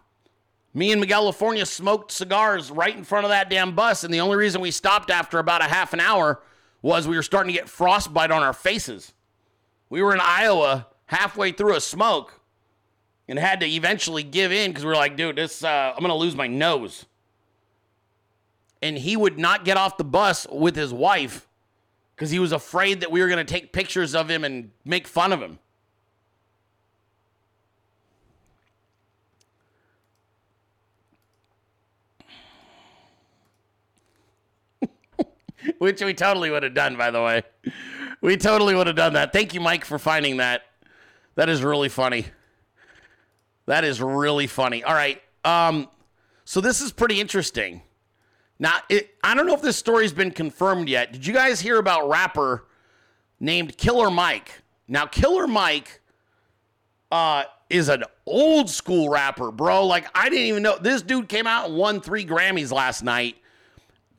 Me and Miguel California smoked cigars right in front of that damn bus, and the only reason we stopped after about a half an hour was we were starting to get frostbite on our faces. We were in Iowa halfway through a smoke and had to eventually give in because we were like, dude, this uh, I'm gonna lose my nose. And he would not get off the bus with his wife because he was afraid that we were gonna take pictures of him and make fun of him. Which we totally would have done, by the way. We totally would have done that. Thank you, Mike, for finding that. That is really funny. That is really funny. All right. Um, so this is pretty interesting. Now, it, I don't know if this story's been confirmed yet. Did you guys hear about rapper named Killer Mike? Now, Killer Mike uh, is an old school rapper, bro. Like, I didn't even know. This dude came out and won three Grammys last night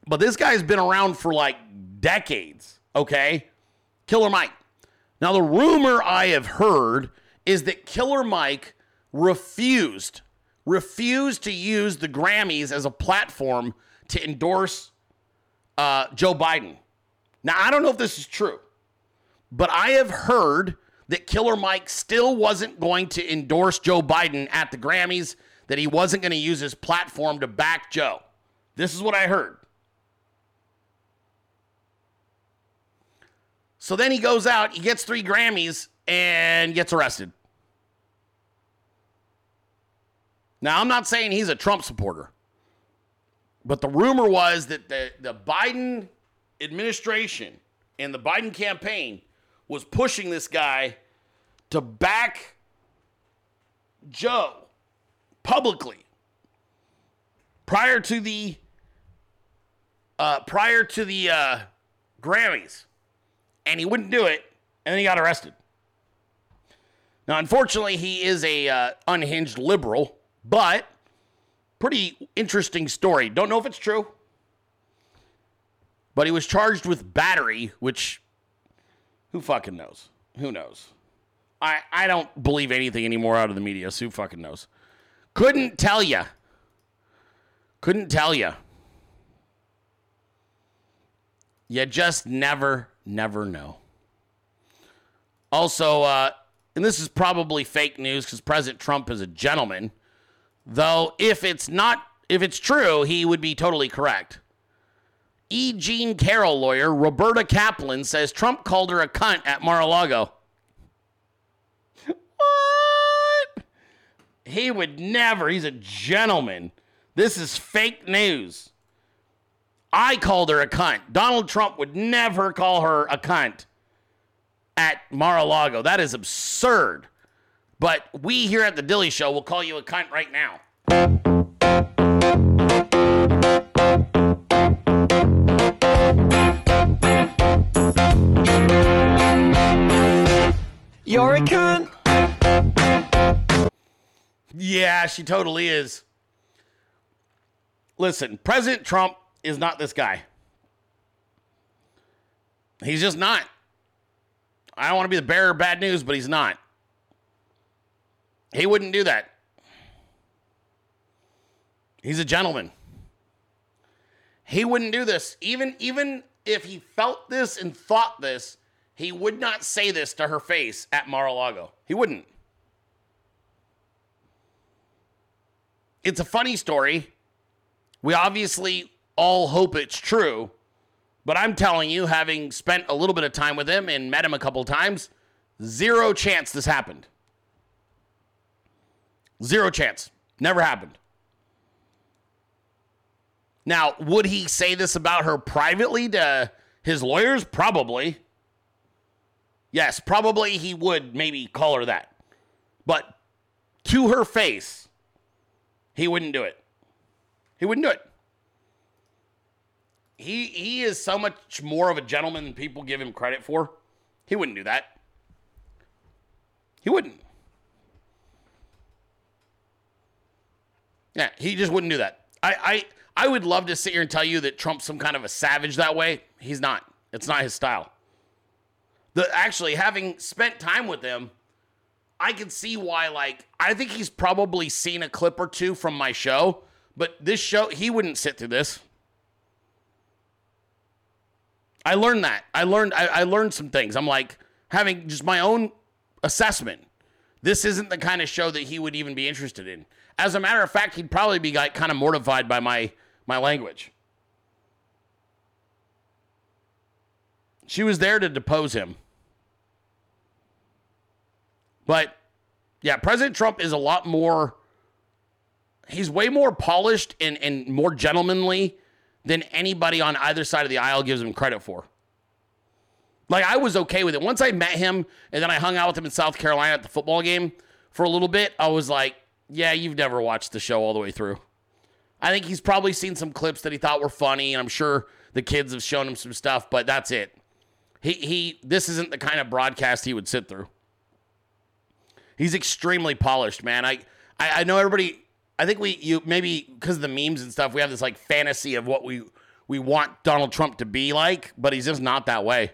but this guy's been around for like decades, okay? Killer Mike. Now, the rumor I have heard is that Killer Mike refused, refused to use the Grammys as a platform to endorse uh, Joe Biden. Now, I don't know if this is true, but I have heard that Killer Mike still wasn't going to endorse Joe Biden at the Grammys, that he wasn't going to use his platform to back Joe. This is what I heard. So then he goes out, he gets three Grammys, and gets arrested. Now, I'm not saying he's a Trump supporter, but the rumor was that the, the Biden administration and the Biden campaign was pushing this guy to back Joe publicly prior to the uh, prior to the uh, Grammys, and he wouldn't do it, and then he got arrested. Now, unfortunately, he is a uh, unhinged liberal, but pretty interesting story. Don't know if it's true, but he was charged with battery, which who fucking knows? Who knows? I I don't believe anything anymore out of the media. So who fucking knows? Couldn't tell you. Couldn't tell you. You just never, never know. Also, uh, and this is probably fake news because President Trump is a gentleman. Though, if it's not, if it's true, he would be totally correct. E. Jean Carroll lawyer Roberta Kaplan says Trump called her a cunt at Mar-a-Lago. what? He would never. He's a gentleman. This is fake news. I called her a cunt. Donald Trump would never call her a cunt at Mar-a-Lago. That is absurd. But we here at the Dilley Show will call you a cunt right now. You're a cunt. Yeah, she totally is. Listen, President Trump is not this guy. He's just not. I don't want to be the bearer of bad news, but he's not. He wouldn't do that. He's a gentleman. He wouldn't do this. Even even if he felt this and thought this, he would not say this to her face at Mar-a-Lago. He wouldn't. It's a funny story. We obviously all hope it's true, but I'm telling you, having spent a little bit of time with him and met him a couple times, zero chance this happened. Zero chance. Never happened. Now, would he say this about her privately to his lawyers? Probably. Yes, probably he would maybe call her that. But to her face, he wouldn't do it. He wouldn't do it. He he is so much more of a gentleman than people give him credit for. He wouldn't do that. He wouldn't. Yeah, he just wouldn't do that. I, I I would love to sit here and tell you that Trump's some kind of a savage that way. He's not. It's not his style. The actually having spent time with him, I can see why. Like, I think he's probably seen a clip or two from my show, but this show he wouldn't sit through this. I learned that. I learned. I, I learned some things. I'm like having just my own assessment. This isn't the kind of show that he would even be interested in. As a matter of fact, he'd probably be like kind of mortified by my my language. She was there to depose him. But yeah, President Trump is a lot more he's way more polished and, and more gentlemanly than anybody on either side of the aisle gives him credit for. Like I was okay with it. Once I met him and then I hung out with him in South Carolina at the football game for a little bit, I was like, yeah, you've never watched the show all the way through. I think he's probably seen some clips that he thought were funny, and I'm sure the kids have shown him some stuff, but that's it. He he this isn't the kind of broadcast he would sit through. He's extremely polished, man. I I, I know everybody I think we you maybe because of the memes and stuff, we have this like fantasy of what we we want Donald Trump to be like, but he's just not that way.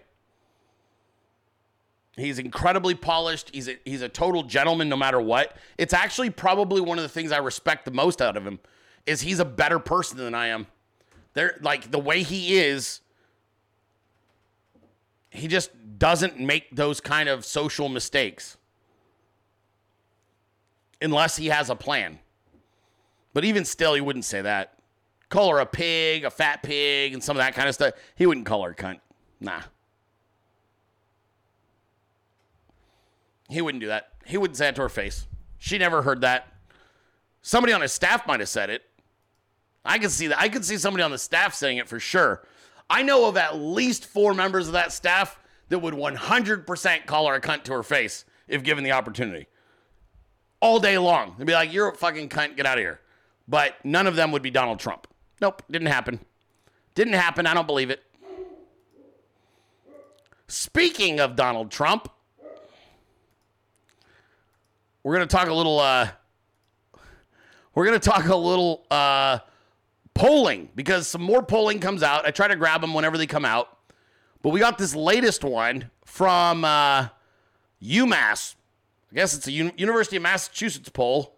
He's incredibly polished. He's a, he's a total gentleman no matter what. It's actually probably one of the things I respect the most out of him is he's a better person than I am. There like the way he is he just doesn't make those kind of social mistakes unless he has a plan. But even still, he wouldn't say that. Call her a pig, a fat pig, and some of that kind of stuff. He wouldn't call her a cunt. Nah. He wouldn't do that. He wouldn't say it to her face. She never heard that. Somebody on his staff might have said it. I could see that. I could see somebody on the staff saying it for sure. I know of at least four members of that staff that would 100% call her a cunt to her face if given the opportunity. All day long. They'd be like, you're a fucking cunt, get out of here. But none of them would be Donald Trump. Nope, didn't happen. Didn't happen. I don't believe it. Speaking of Donald Trump, we're going to talk a little uh we're going to talk a little uh polling because some more polling comes out. I try to grab them whenever they come out. But we got this latest one from uh, UMass. I guess it's a U- University of Massachusetts poll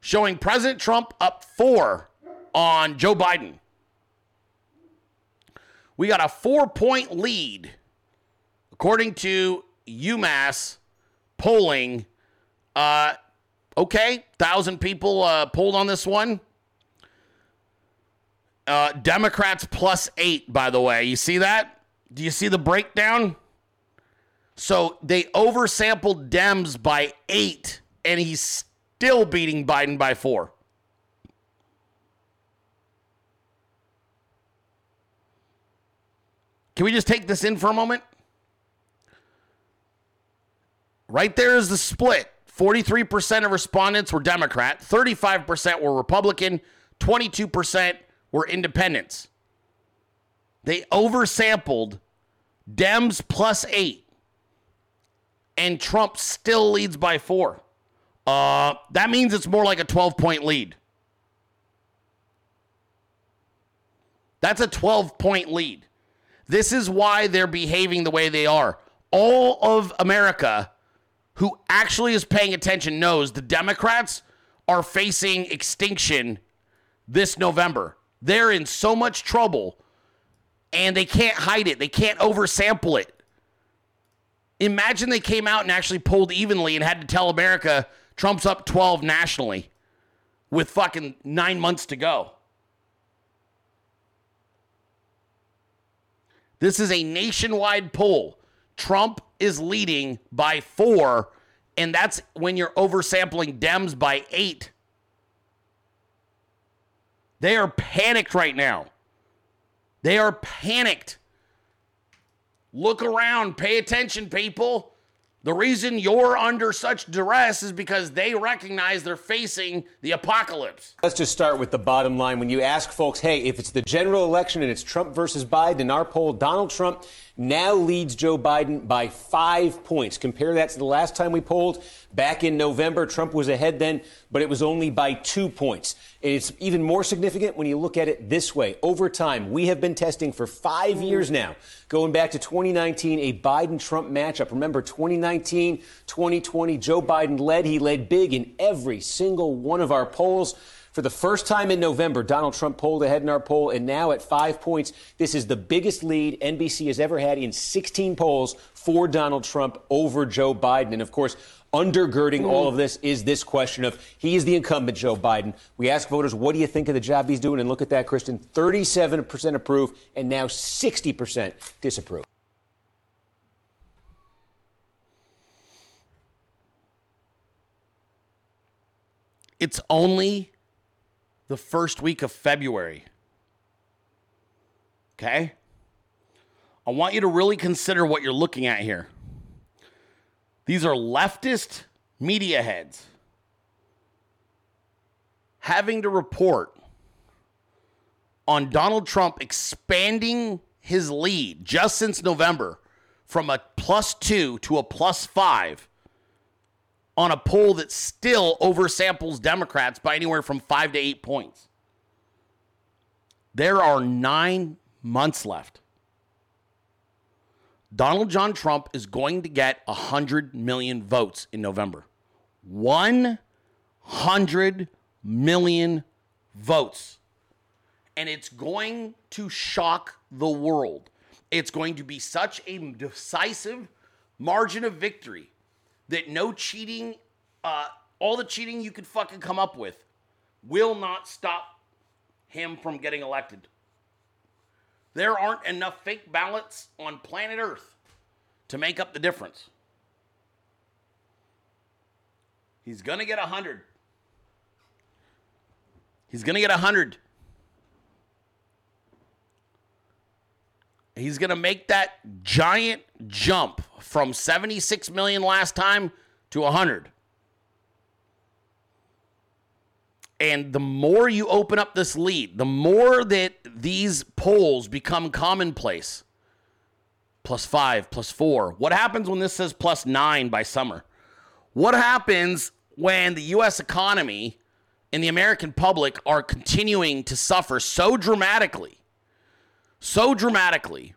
showing President Trump up four on Joe Biden. We got a four point lead, according to UMass polling. Uh, okay, thousand people uh, polled on this one. Uh, Democrats plus eight, by the way. You see that? Do you see the breakdown? So they oversampled Dems by eight, and he's still beating Biden by four. Can we just take this in for a moment? Right there is the split. 43% of respondents were Democrat, 35% were Republican, 22% were independents. They oversampled Dems plus eight, and Trump still leads by four. Uh, that means it's more like a 12 point lead. That's a 12 point lead. This is why they're behaving the way they are. All of America who actually is paying attention knows the Democrats are facing extinction this November. They're in so much trouble and they can't hide it. They can't oversample it. Imagine they came out and actually pulled evenly and had to tell America Trump's up 12 nationally with fucking nine months to go. This is a nationwide poll. Trump is leading by four, and that's when you're oversampling Dems by eight. They are panicked right now. They are panicked. Look around, pay attention, people. The reason you're under such duress is because they recognize they're facing the apocalypse. Let's just start with the bottom line. When you ask folks, hey, if it's the general election and it's Trump versus Biden, in our poll, Donald Trump now leads Joe Biden by five points. Compare that to the last time we polled back in November. Trump was ahead then, but it was only by two points. And it's even more significant when you look at it this way. Over time, we have been testing for five years mm. now, going back to 2019, a Biden Trump matchup. Remember, 2019, 2020, Joe Biden led. He led big in every single one of our polls. For the first time in November, Donald Trump pulled ahead in our poll, and now at five points, this is the biggest lead NBC has ever had in 16 polls for Donald Trump over Joe Biden. And of course, undergirding all of this is this question of he is the incumbent Joe Biden. We ask voters, what do you think of the job he's doing? And look at that, Christian 37% approve, and now 60% disapprove. It's only the first week of February. Okay? I want you to really consider what you're looking at here. These are leftist media heads having to report on Donald Trump expanding his lead just since November from a plus two to a plus five on a poll that still oversamples Democrats by anywhere from five to eight points. There are nine months left. Donald John Trump is going to get 100 million votes in November. 100 million votes. And it's going to shock the world. It's going to be such a decisive margin of victory that no cheating, uh, all the cheating you could fucking come up with, will not stop him from getting elected. There aren't enough fake ballots on planet Earth to make up the difference. He's going to get a 100. He's going to get a 100. He's going to make that giant jump from 76 million last time to 100. And the more you open up this lead, the more that these polls become commonplace. Plus five, plus four. What happens when this says plus nine by summer? What happens when the US economy and the American public are continuing to suffer so dramatically, so dramatically,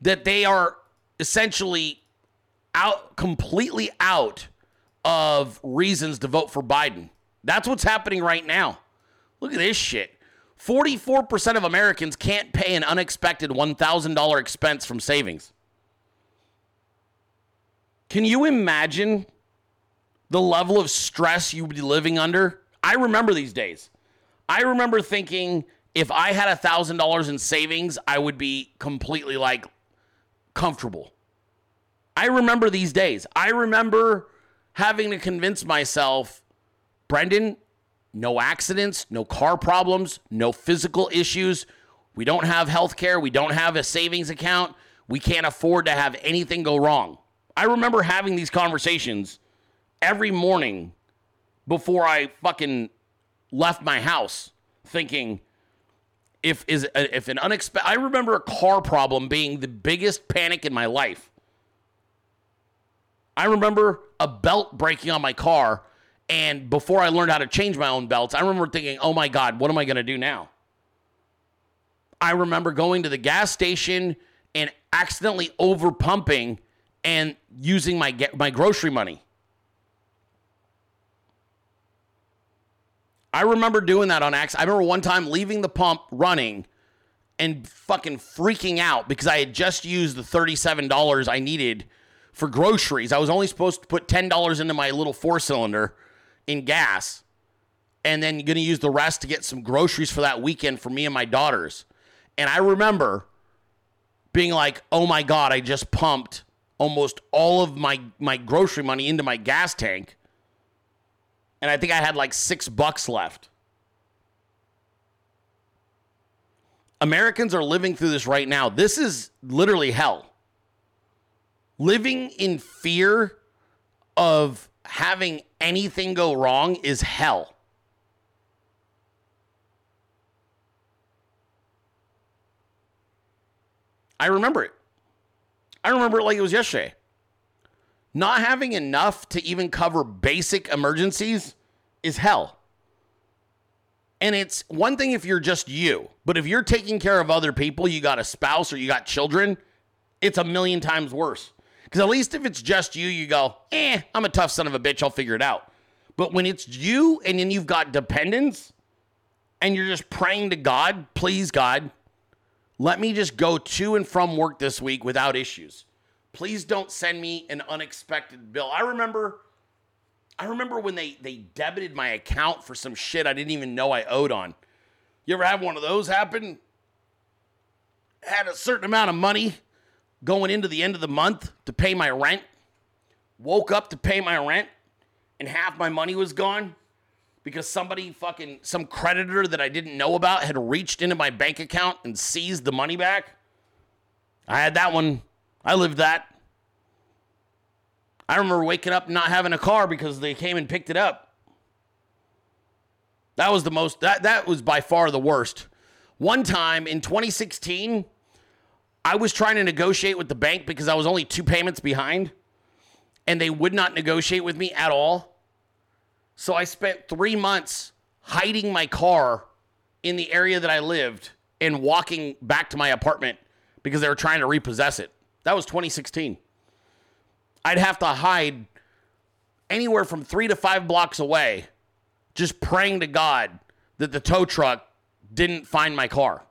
that they are essentially out, completely out of reasons to vote for Biden? That's what's happening right now. Look at this shit. 44% of Americans can't pay an unexpected $1,000 expense from savings. Can you imagine the level of stress you would be living under? I remember these days. I remember thinking if I had a $1,000 in savings, I would be completely like comfortable. I remember these days. I remember having to convince myself Brenden, no accidents, no car problems, no physical issues. We don't have health care. We don't have a savings account. We can't afford to have anything go wrong. I remember having these conversations every morning before I fucking left my house thinking if is uh, if an unexpected I remember a car problem being the biggest panic in my life. I remember a belt breaking on my car and before I learned how to change my own belts, I remember thinking, oh my God, what am I going to do now? I remember going to the gas station and accidentally over pumping and using my, my grocery money. I remember doing that on accident. I remember one time leaving the pump running and fucking freaking out because I had just used the $37 I needed for groceries. I was only supposed to put $10 into my little four cylinder in gas and then going to use the rest to get some groceries for that weekend for me and my daughters. And I remember being like, "Oh my god, I just pumped almost all of my my grocery money into my gas tank." And I think I had like 6 bucks left. Americans are living through this right now. This is literally hell. Living in fear of having anything go wrong is hell. I remember it. I remember it like it was yesterday. Not having enough to even cover basic emergencies is hell. And it's one thing if you're just you, but if you're taking care of other people, you got a spouse or you got children, it's a million times worse. Because at least if it's just you, you go, eh, I'm a tough son of a bitch. I'll figure it out. But when it's you and then you've got dependents and you're just praying to God, please, God, let me just go to and from work this week without issues. Please don't send me an unexpected bill. I remember I remember when they they debited my account for some shit I didn't even know I owed on. You ever have one of those happen? Had a certain amount of money going into the end of the month to pay my rent. Woke up to pay my rent and half my money was gone because somebody fucking some creditor that I didn't know about had reached into my bank account and seized the money back. I had that one. I lived that. I remember waking up not having a car because they came and picked it up. That was the most that that was by far the worst. One time in 2016, I was trying to negotiate with the bank because I was only two payments behind and they would not negotiate with me at all. So I spent three months hiding my car in the area that I lived and walking back to my apartment because they were trying to repossess it. That was 2016. I'd have to hide anywhere from three to five blocks away, just praying to God that the tow truck didn't find my car.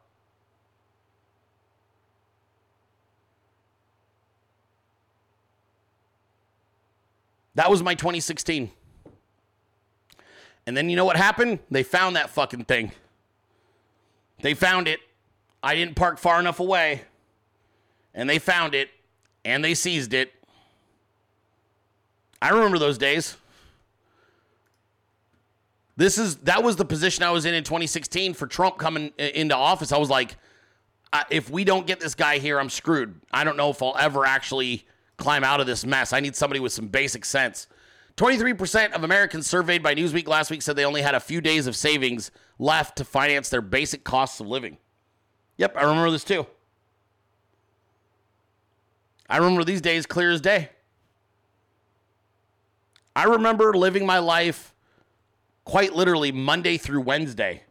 That was my 2016. And then you know what happened? They found that fucking thing. They found it. I didn't park far enough away. And they found it and they seized it. I remember those days. This is that was the position I was in in 2016 for Trump coming into office. I was like, if we don't get this guy here, I'm screwed. I don't know if I'll ever actually climb out of this mess. I need somebody with some basic sense. 23% of Americans surveyed by Newsweek last week said they only had a few days of savings left to finance their basic costs of living. Yep, I remember this too. I remember these days clear as day. I remember living my life quite literally Monday through Wednesday.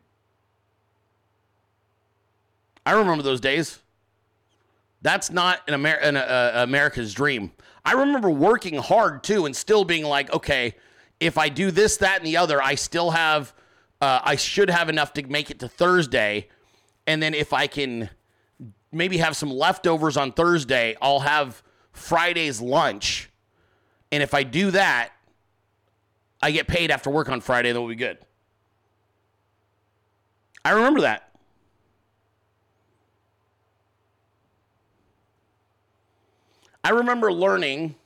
I remember those days. That's not an, Amer- an uh, America's dream. I remember working hard too and still being like, okay, if I do this, that, and the other, I still have, uh, I should have enough to make it to Thursday. And then if I can maybe have some leftovers on Thursday, I'll have Friday's lunch. And if I do that, I get paid after work on Friday, that will be good. I remember that. I remember learning,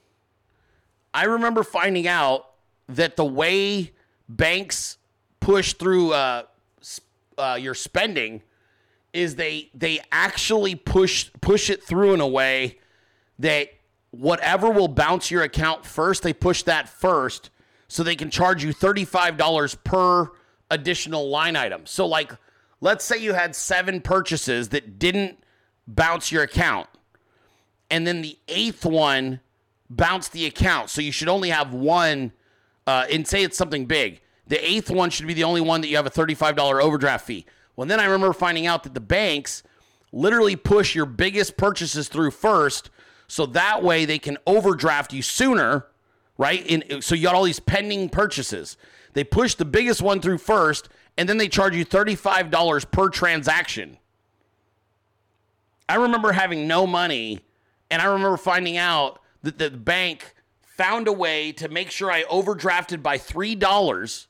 I remember finding out that the way banks push through uh, uh, your spending is they they actually push push it through in a way that whatever will bounce your account first, they push that first so they can charge you $35 per additional line item. So like let's say you had 7 purchases that didn't bounce your account and then the eighth one bounced the account. So you should only have one uh, and say it's something big. The eighth one should be the only one that you have a $35 overdraft fee. Well, then I remember finding out that the banks literally push your biggest purchases through first, so that way they can overdraft you sooner, right? And uh, so you got all these pending purchases. They push the biggest one through first, and then they charge you $35 per transaction. I remember having no money, and I remember finding out that the bank found a way to make sure I overdrafted by $3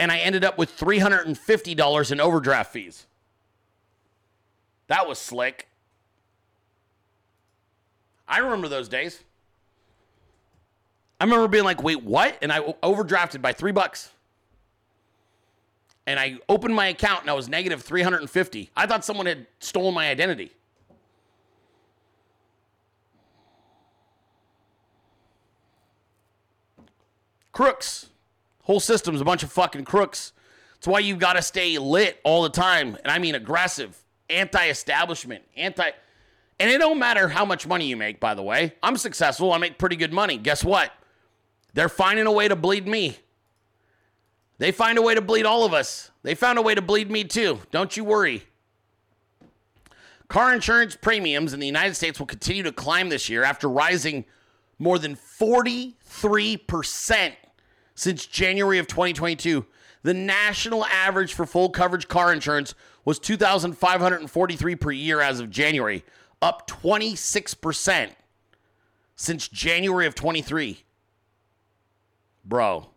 and I ended up with $350 in overdraft fees. That was slick. I remember those days. I remember being like, wait, what? And I overdrafted by three bucks. And I opened my account and I was negative 350. I thought someone had stolen my identity. Crooks. Whole system's a bunch of fucking crooks. That's why you've got to stay lit all the time. And I mean aggressive, anti-establishment, anti and it don't matter how much money you make, by the way. I'm successful. I make pretty good money. Guess what? They're finding a way to bleed me. They find a way to bleed all of us. They found a way to bleed me too. Don't you worry. Car insurance premiums in the United States will continue to climb this year after rising more than 43% since January of 2022. The national average for full coverage car insurance was 2543 per year as of January, up 26% since January of 23. Bro,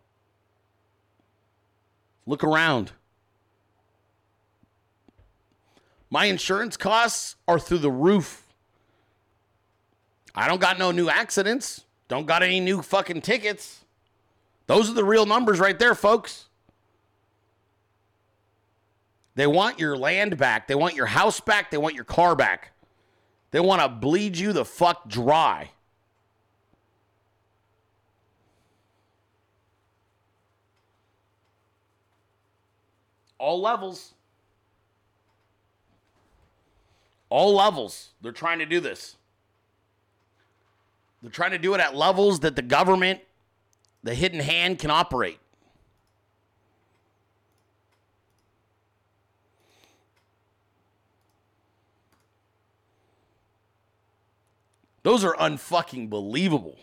look around. My insurance costs are through the roof. I don't got no new accidents. Don't got any new fucking tickets. Those are the real numbers right there, folks. They want your land back. They want your house back. They want your car back. They want to bleed you the fuck dry. All levels. All levels. They're trying to do this. They're trying to do it at levels that the government, the hidden hand, can operate. Those are unfucking believable.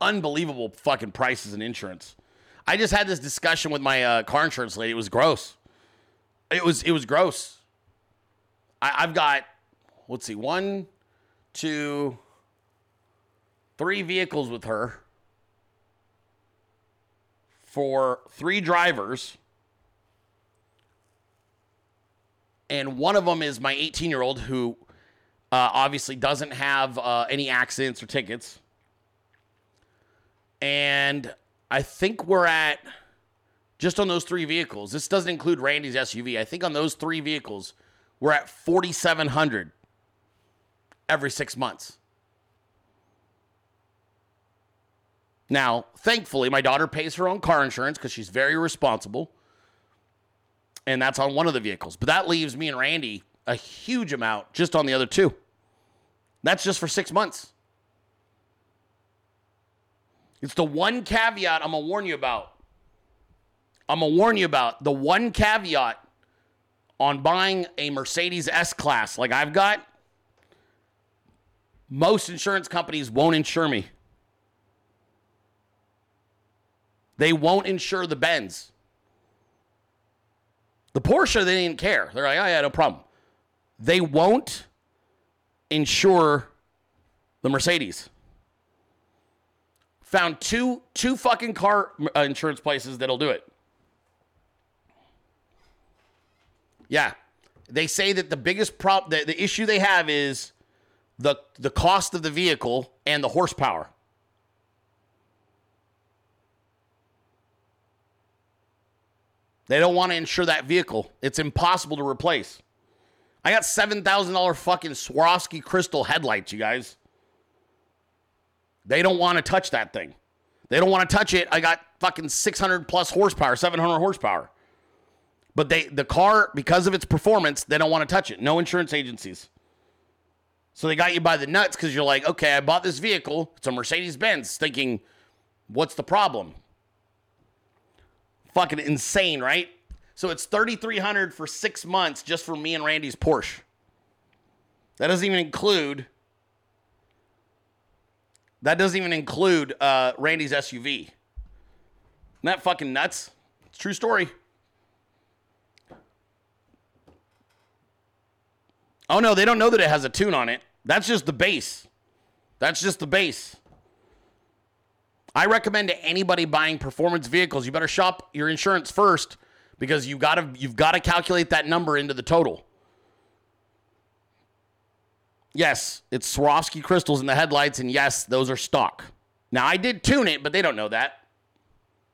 Unbelievable fucking prices in insurance. I just had this discussion with my uh, car insurance lady. It was gross. It was it was gross. I, I've got let's see, one, two, three vehicles with her for three drivers. And one of them is my 18 year old who uh, obviously doesn't have uh, any accidents or tickets. And I think we're at just on those three vehicles. This doesn't include Randy's SUV. I think on those three vehicles, we're at 4,700 every six months. Now, thankfully, my daughter pays her own car insurance because she's very responsible. And that's on one of the vehicles. But that leaves me and Randy a huge amount just on the other two. That's just for six months. It's the one caveat I'm going to warn you about. I'm going to warn you about the one caveat on buying a Mercedes S Class like I've got. Most insurance companies won't insure me. They won't insure the Benz. The Porsche, they didn't care. They're like, oh, yeah, no problem. They won't insure the Mercedes. Found two two fucking car uh, insurance places that'll do it. Yeah. They say that the biggest prop the, the issue they have is the the cost of the vehicle and the horsepower. They don't want to insure that vehicle. It's impossible to replace. I got $7,000 fucking Swarovski crystal headlights, you guys. They don't want to touch that thing. They don't want to touch it. I got fucking 600 plus horsepower, 700 horsepower. But they the car because of its performance, they don't want to touch it. No insurance agencies. So they got you by the nuts cuz you're like, "Okay, I bought this vehicle. It's a Mercedes-Benz." Thinking, "What's the problem?" Fucking insane, right? So it's 3300 for 6 months just for me and Randy's Porsche. That doesn't even include that doesn't even include uh, Randy's SUV. Isn't that fucking nuts? It's true story. Oh no, they don't know that it has a tune on it. That's just the base. That's just the base. I recommend to anybody buying performance vehicles, you better shop your insurance first because you got to you've got to calculate that number into the total. Yes, it's Swarovski crystals in the headlights, and yes, those are stock. Now, I did tune it, but they don't know that.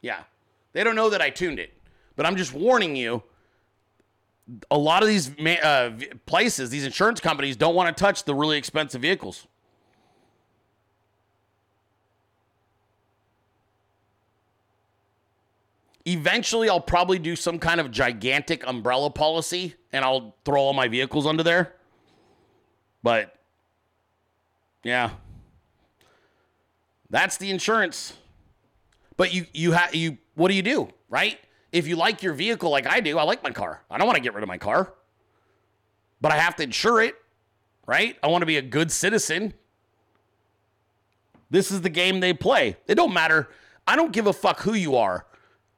Yeah, they don't know that I tuned it. But I'm just warning you a lot of these uh, places, these insurance companies, don't want to touch the really expensive vehicles. Eventually, I'll probably do some kind of gigantic umbrella policy and I'll throw all my vehicles under there. But yeah. That's the insurance. But you you have you what do you do, right? If you like your vehicle like I do, I like my car. I don't want to get rid of my car. But I have to insure it, right? I want to be a good citizen. This is the game they play. It don't matter. I don't give a fuck who you are.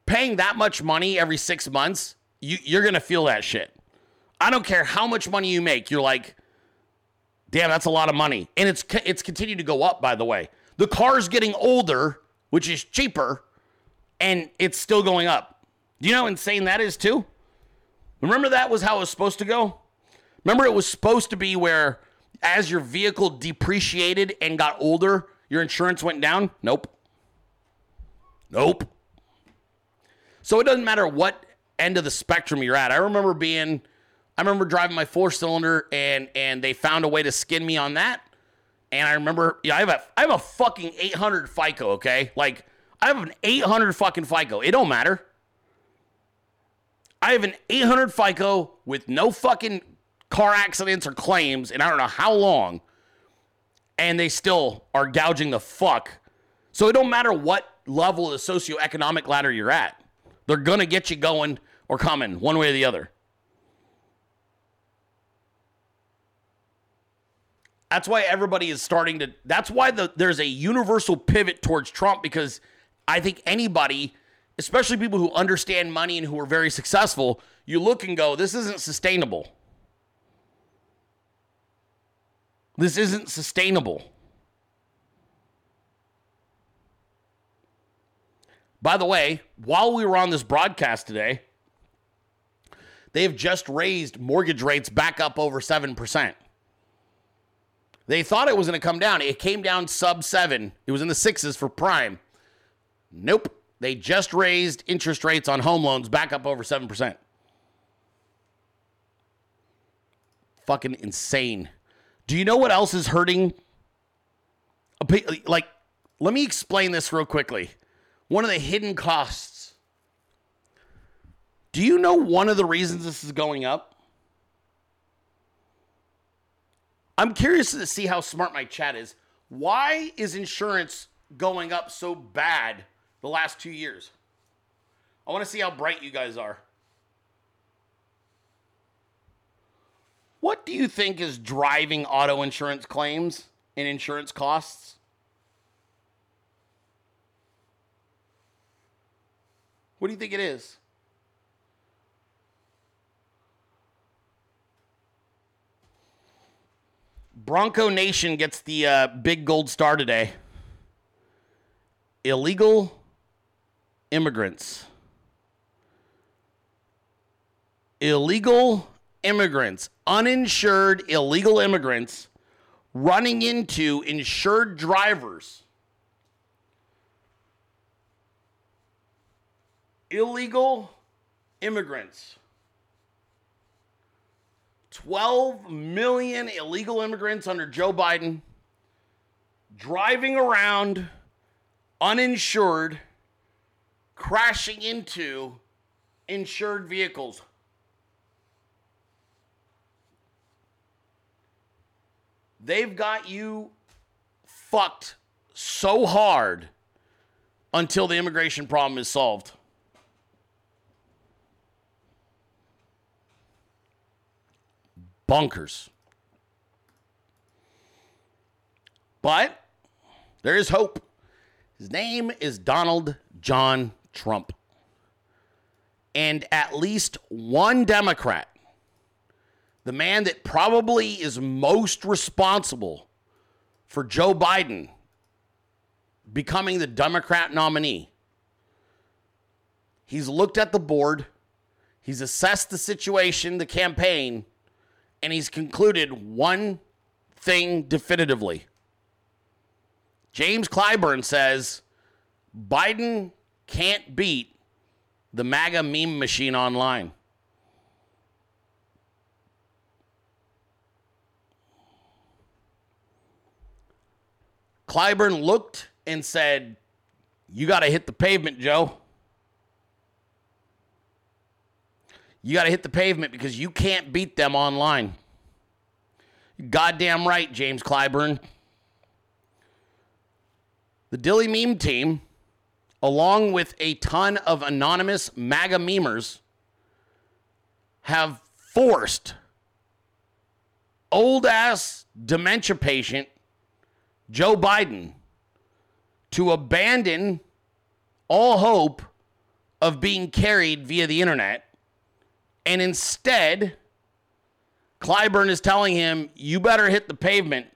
Paying that much money every six months, you, you're going to feel that shit. I don't care how much money you make. You're like, damn, that's a lot of money. And it's, it's continued to go up, by the way. The car's getting older, which is cheaper, and it's still going up. Do you know how insane that is, too? Remember that was how it was supposed to go? Remember, it was supposed to be where as your vehicle depreciated and got older, your insurance went down? Nope. Nope. So it doesn't matter what end of the spectrum you're at. I remember being, I remember driving my four cylinder and and they found a way to skin me on that. And I remember, yeah, I have a I have a fucking 800 FICO. Okay, like I have an 800 fucking FICO. It don't matter. I have an 800 FICO with no fucking car accidents or claims, and I don't know how long, and they still are gouging the fuck. So it don't matter what level of the socioeconomic ladder you're at. They're gonna get you going or coming one way or the other. That's why everybody is starting to. That's why the, there's a universal pivot towards Trump because I think anybody, especially people who understand money and who are very successful, you look and go, this isn't sustainable. This isn't sustainable. By the way, while we were on this broadcast today, they have just raised mortgage rates back up over 7%. They thought it was going to come down. It came down sub seven. It was in the sixes for prime. Nope. They just raised interest rates on home loans back up over 7%. Fucking insane. Do you know what else is hurting? Like, let me explain this real quickly. One of the hidden costs. Do you know one of the reasons this is going up? I'm curious to see how smart my chat is. Why is insurance going up so bad the last two years? I want to see how bright you guys are. What do you think is driving auto insurance claims and insurance costs? What do you think it is? Bronco Nation gets the uh, big gold star today. Illegal immigrants. Illegal immigrants, uninsured illegal immigrants running into insured drivers. Illegal immigrants 12 million illegal immigrants under Joe Biden driving around uninsured, crashing into insured vehicles. They've got you fucked so hard until the immigration problem is solved. Bonkers. But there is hope. His name is Donald John Trump. And at least one Democrat, the man that probably is most responsible for Joe Biden becoming the Democrat nominee, he's looked at the board, he's assessed the situation, the campaign, and he's concluded one thing definitively. James Clyburn says Biden can't beat the MAGA meme machine online. Clyburn looked and said, You got to hit the pavement, Joe. You got to hit the pavement because you can't beat them online. Goddamn right, James Clyburn. The Dilley Meme team, along with a ton of anonymous MAGA memers, have forced old ass dementia patient Joe Biden to abandon all hope of being carried via the internet and instead, Clyburn is telling him, you better hit the pavement.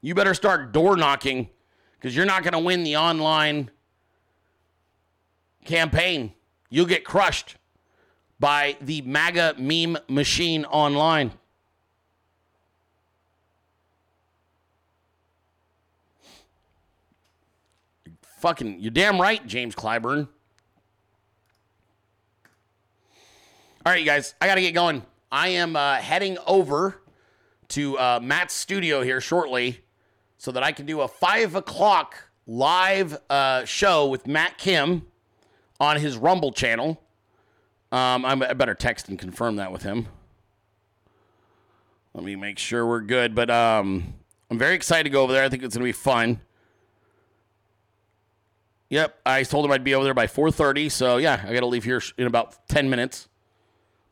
You better start door knocking because you're not going to win the online campaign. You'll get crushed by the MAGA meme machine online. Fucking, you're damn right, James Clyburn. All right, you guys, I got to get going. I am uh, heading over to uh, Matt's studio here shortly so that I can do a five o'clock live uh, show with Matt Kim on his Rumble channel. Um, I'm I better text and confirm that with him. Let me make sure we're good. But um, I'm very excited to go over there. I think it's going to be fun. Yep, I told him I'd be over there by 4:30. So yeah, I got to leave here in about 10 minutes.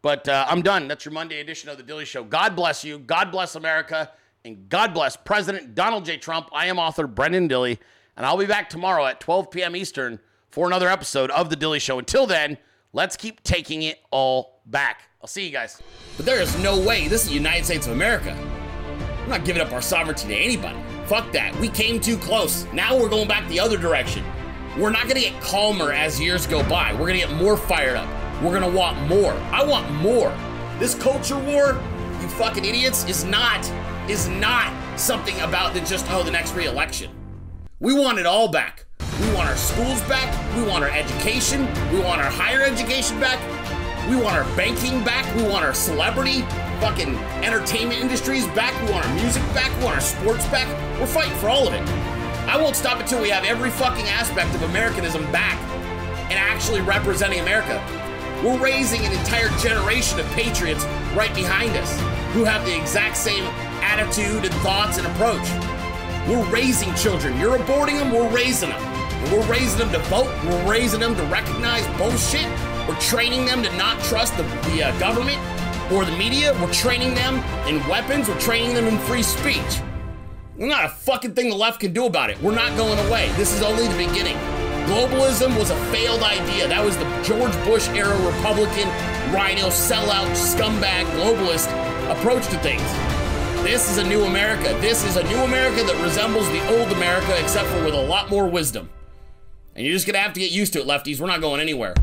But uh, I'm done. That's your Monday edition of The Dilley Show. God bless you. God bless America. And God bless President Donald J. Trump. I am author Brenden Dilley, and I'll be back tomorrow at 12 p.m. Eastern for another episode of The Dilley Show. Until then, let's keep taking it all back. I'll see you guys. But there is no way this is the United States of America. We're not giving up our sovereignty to anybody. Fuck that. We came too close. Now we're going back the other direction. We're not gonna get calmer as years go by. We're gonna get more fired up. We're gonna want more. I want more. This culture war, you fucking idiots, is not is not something about the just oh the next re-election. We want it all back. We want our schools back. We want our education. We want our higher education back. We want our banking back. We want our celebrity fucking entertainment industries back. We want our music back. We want our sports back. We're fighting for all of it. I won't stop until we have every fucking aspect of Americanism back and actually representing America. We're raising an entire generation of patriots right behind us who have the exact same attitude and thoughts and approach. We're raising children. You're aborting them, we're raising them. And we're raising them to vote, we're raising them to recognize bullshit. We're training them to not trust the, the uh, government or the media. We're training them in weapons, we're training them in free speech. There's not a fucking thing the left can do about it. We're not going away. This is only the beginning. Globalism was a failed idea. That was the George Bush era Republican, RINO, sellout, scumbag, globalist approach to things. This is a new America. This is a new America that resembles the old America, except for with a lot more wisdom. And you're just gonna have to get used to it, lefties. We're not going anywhere.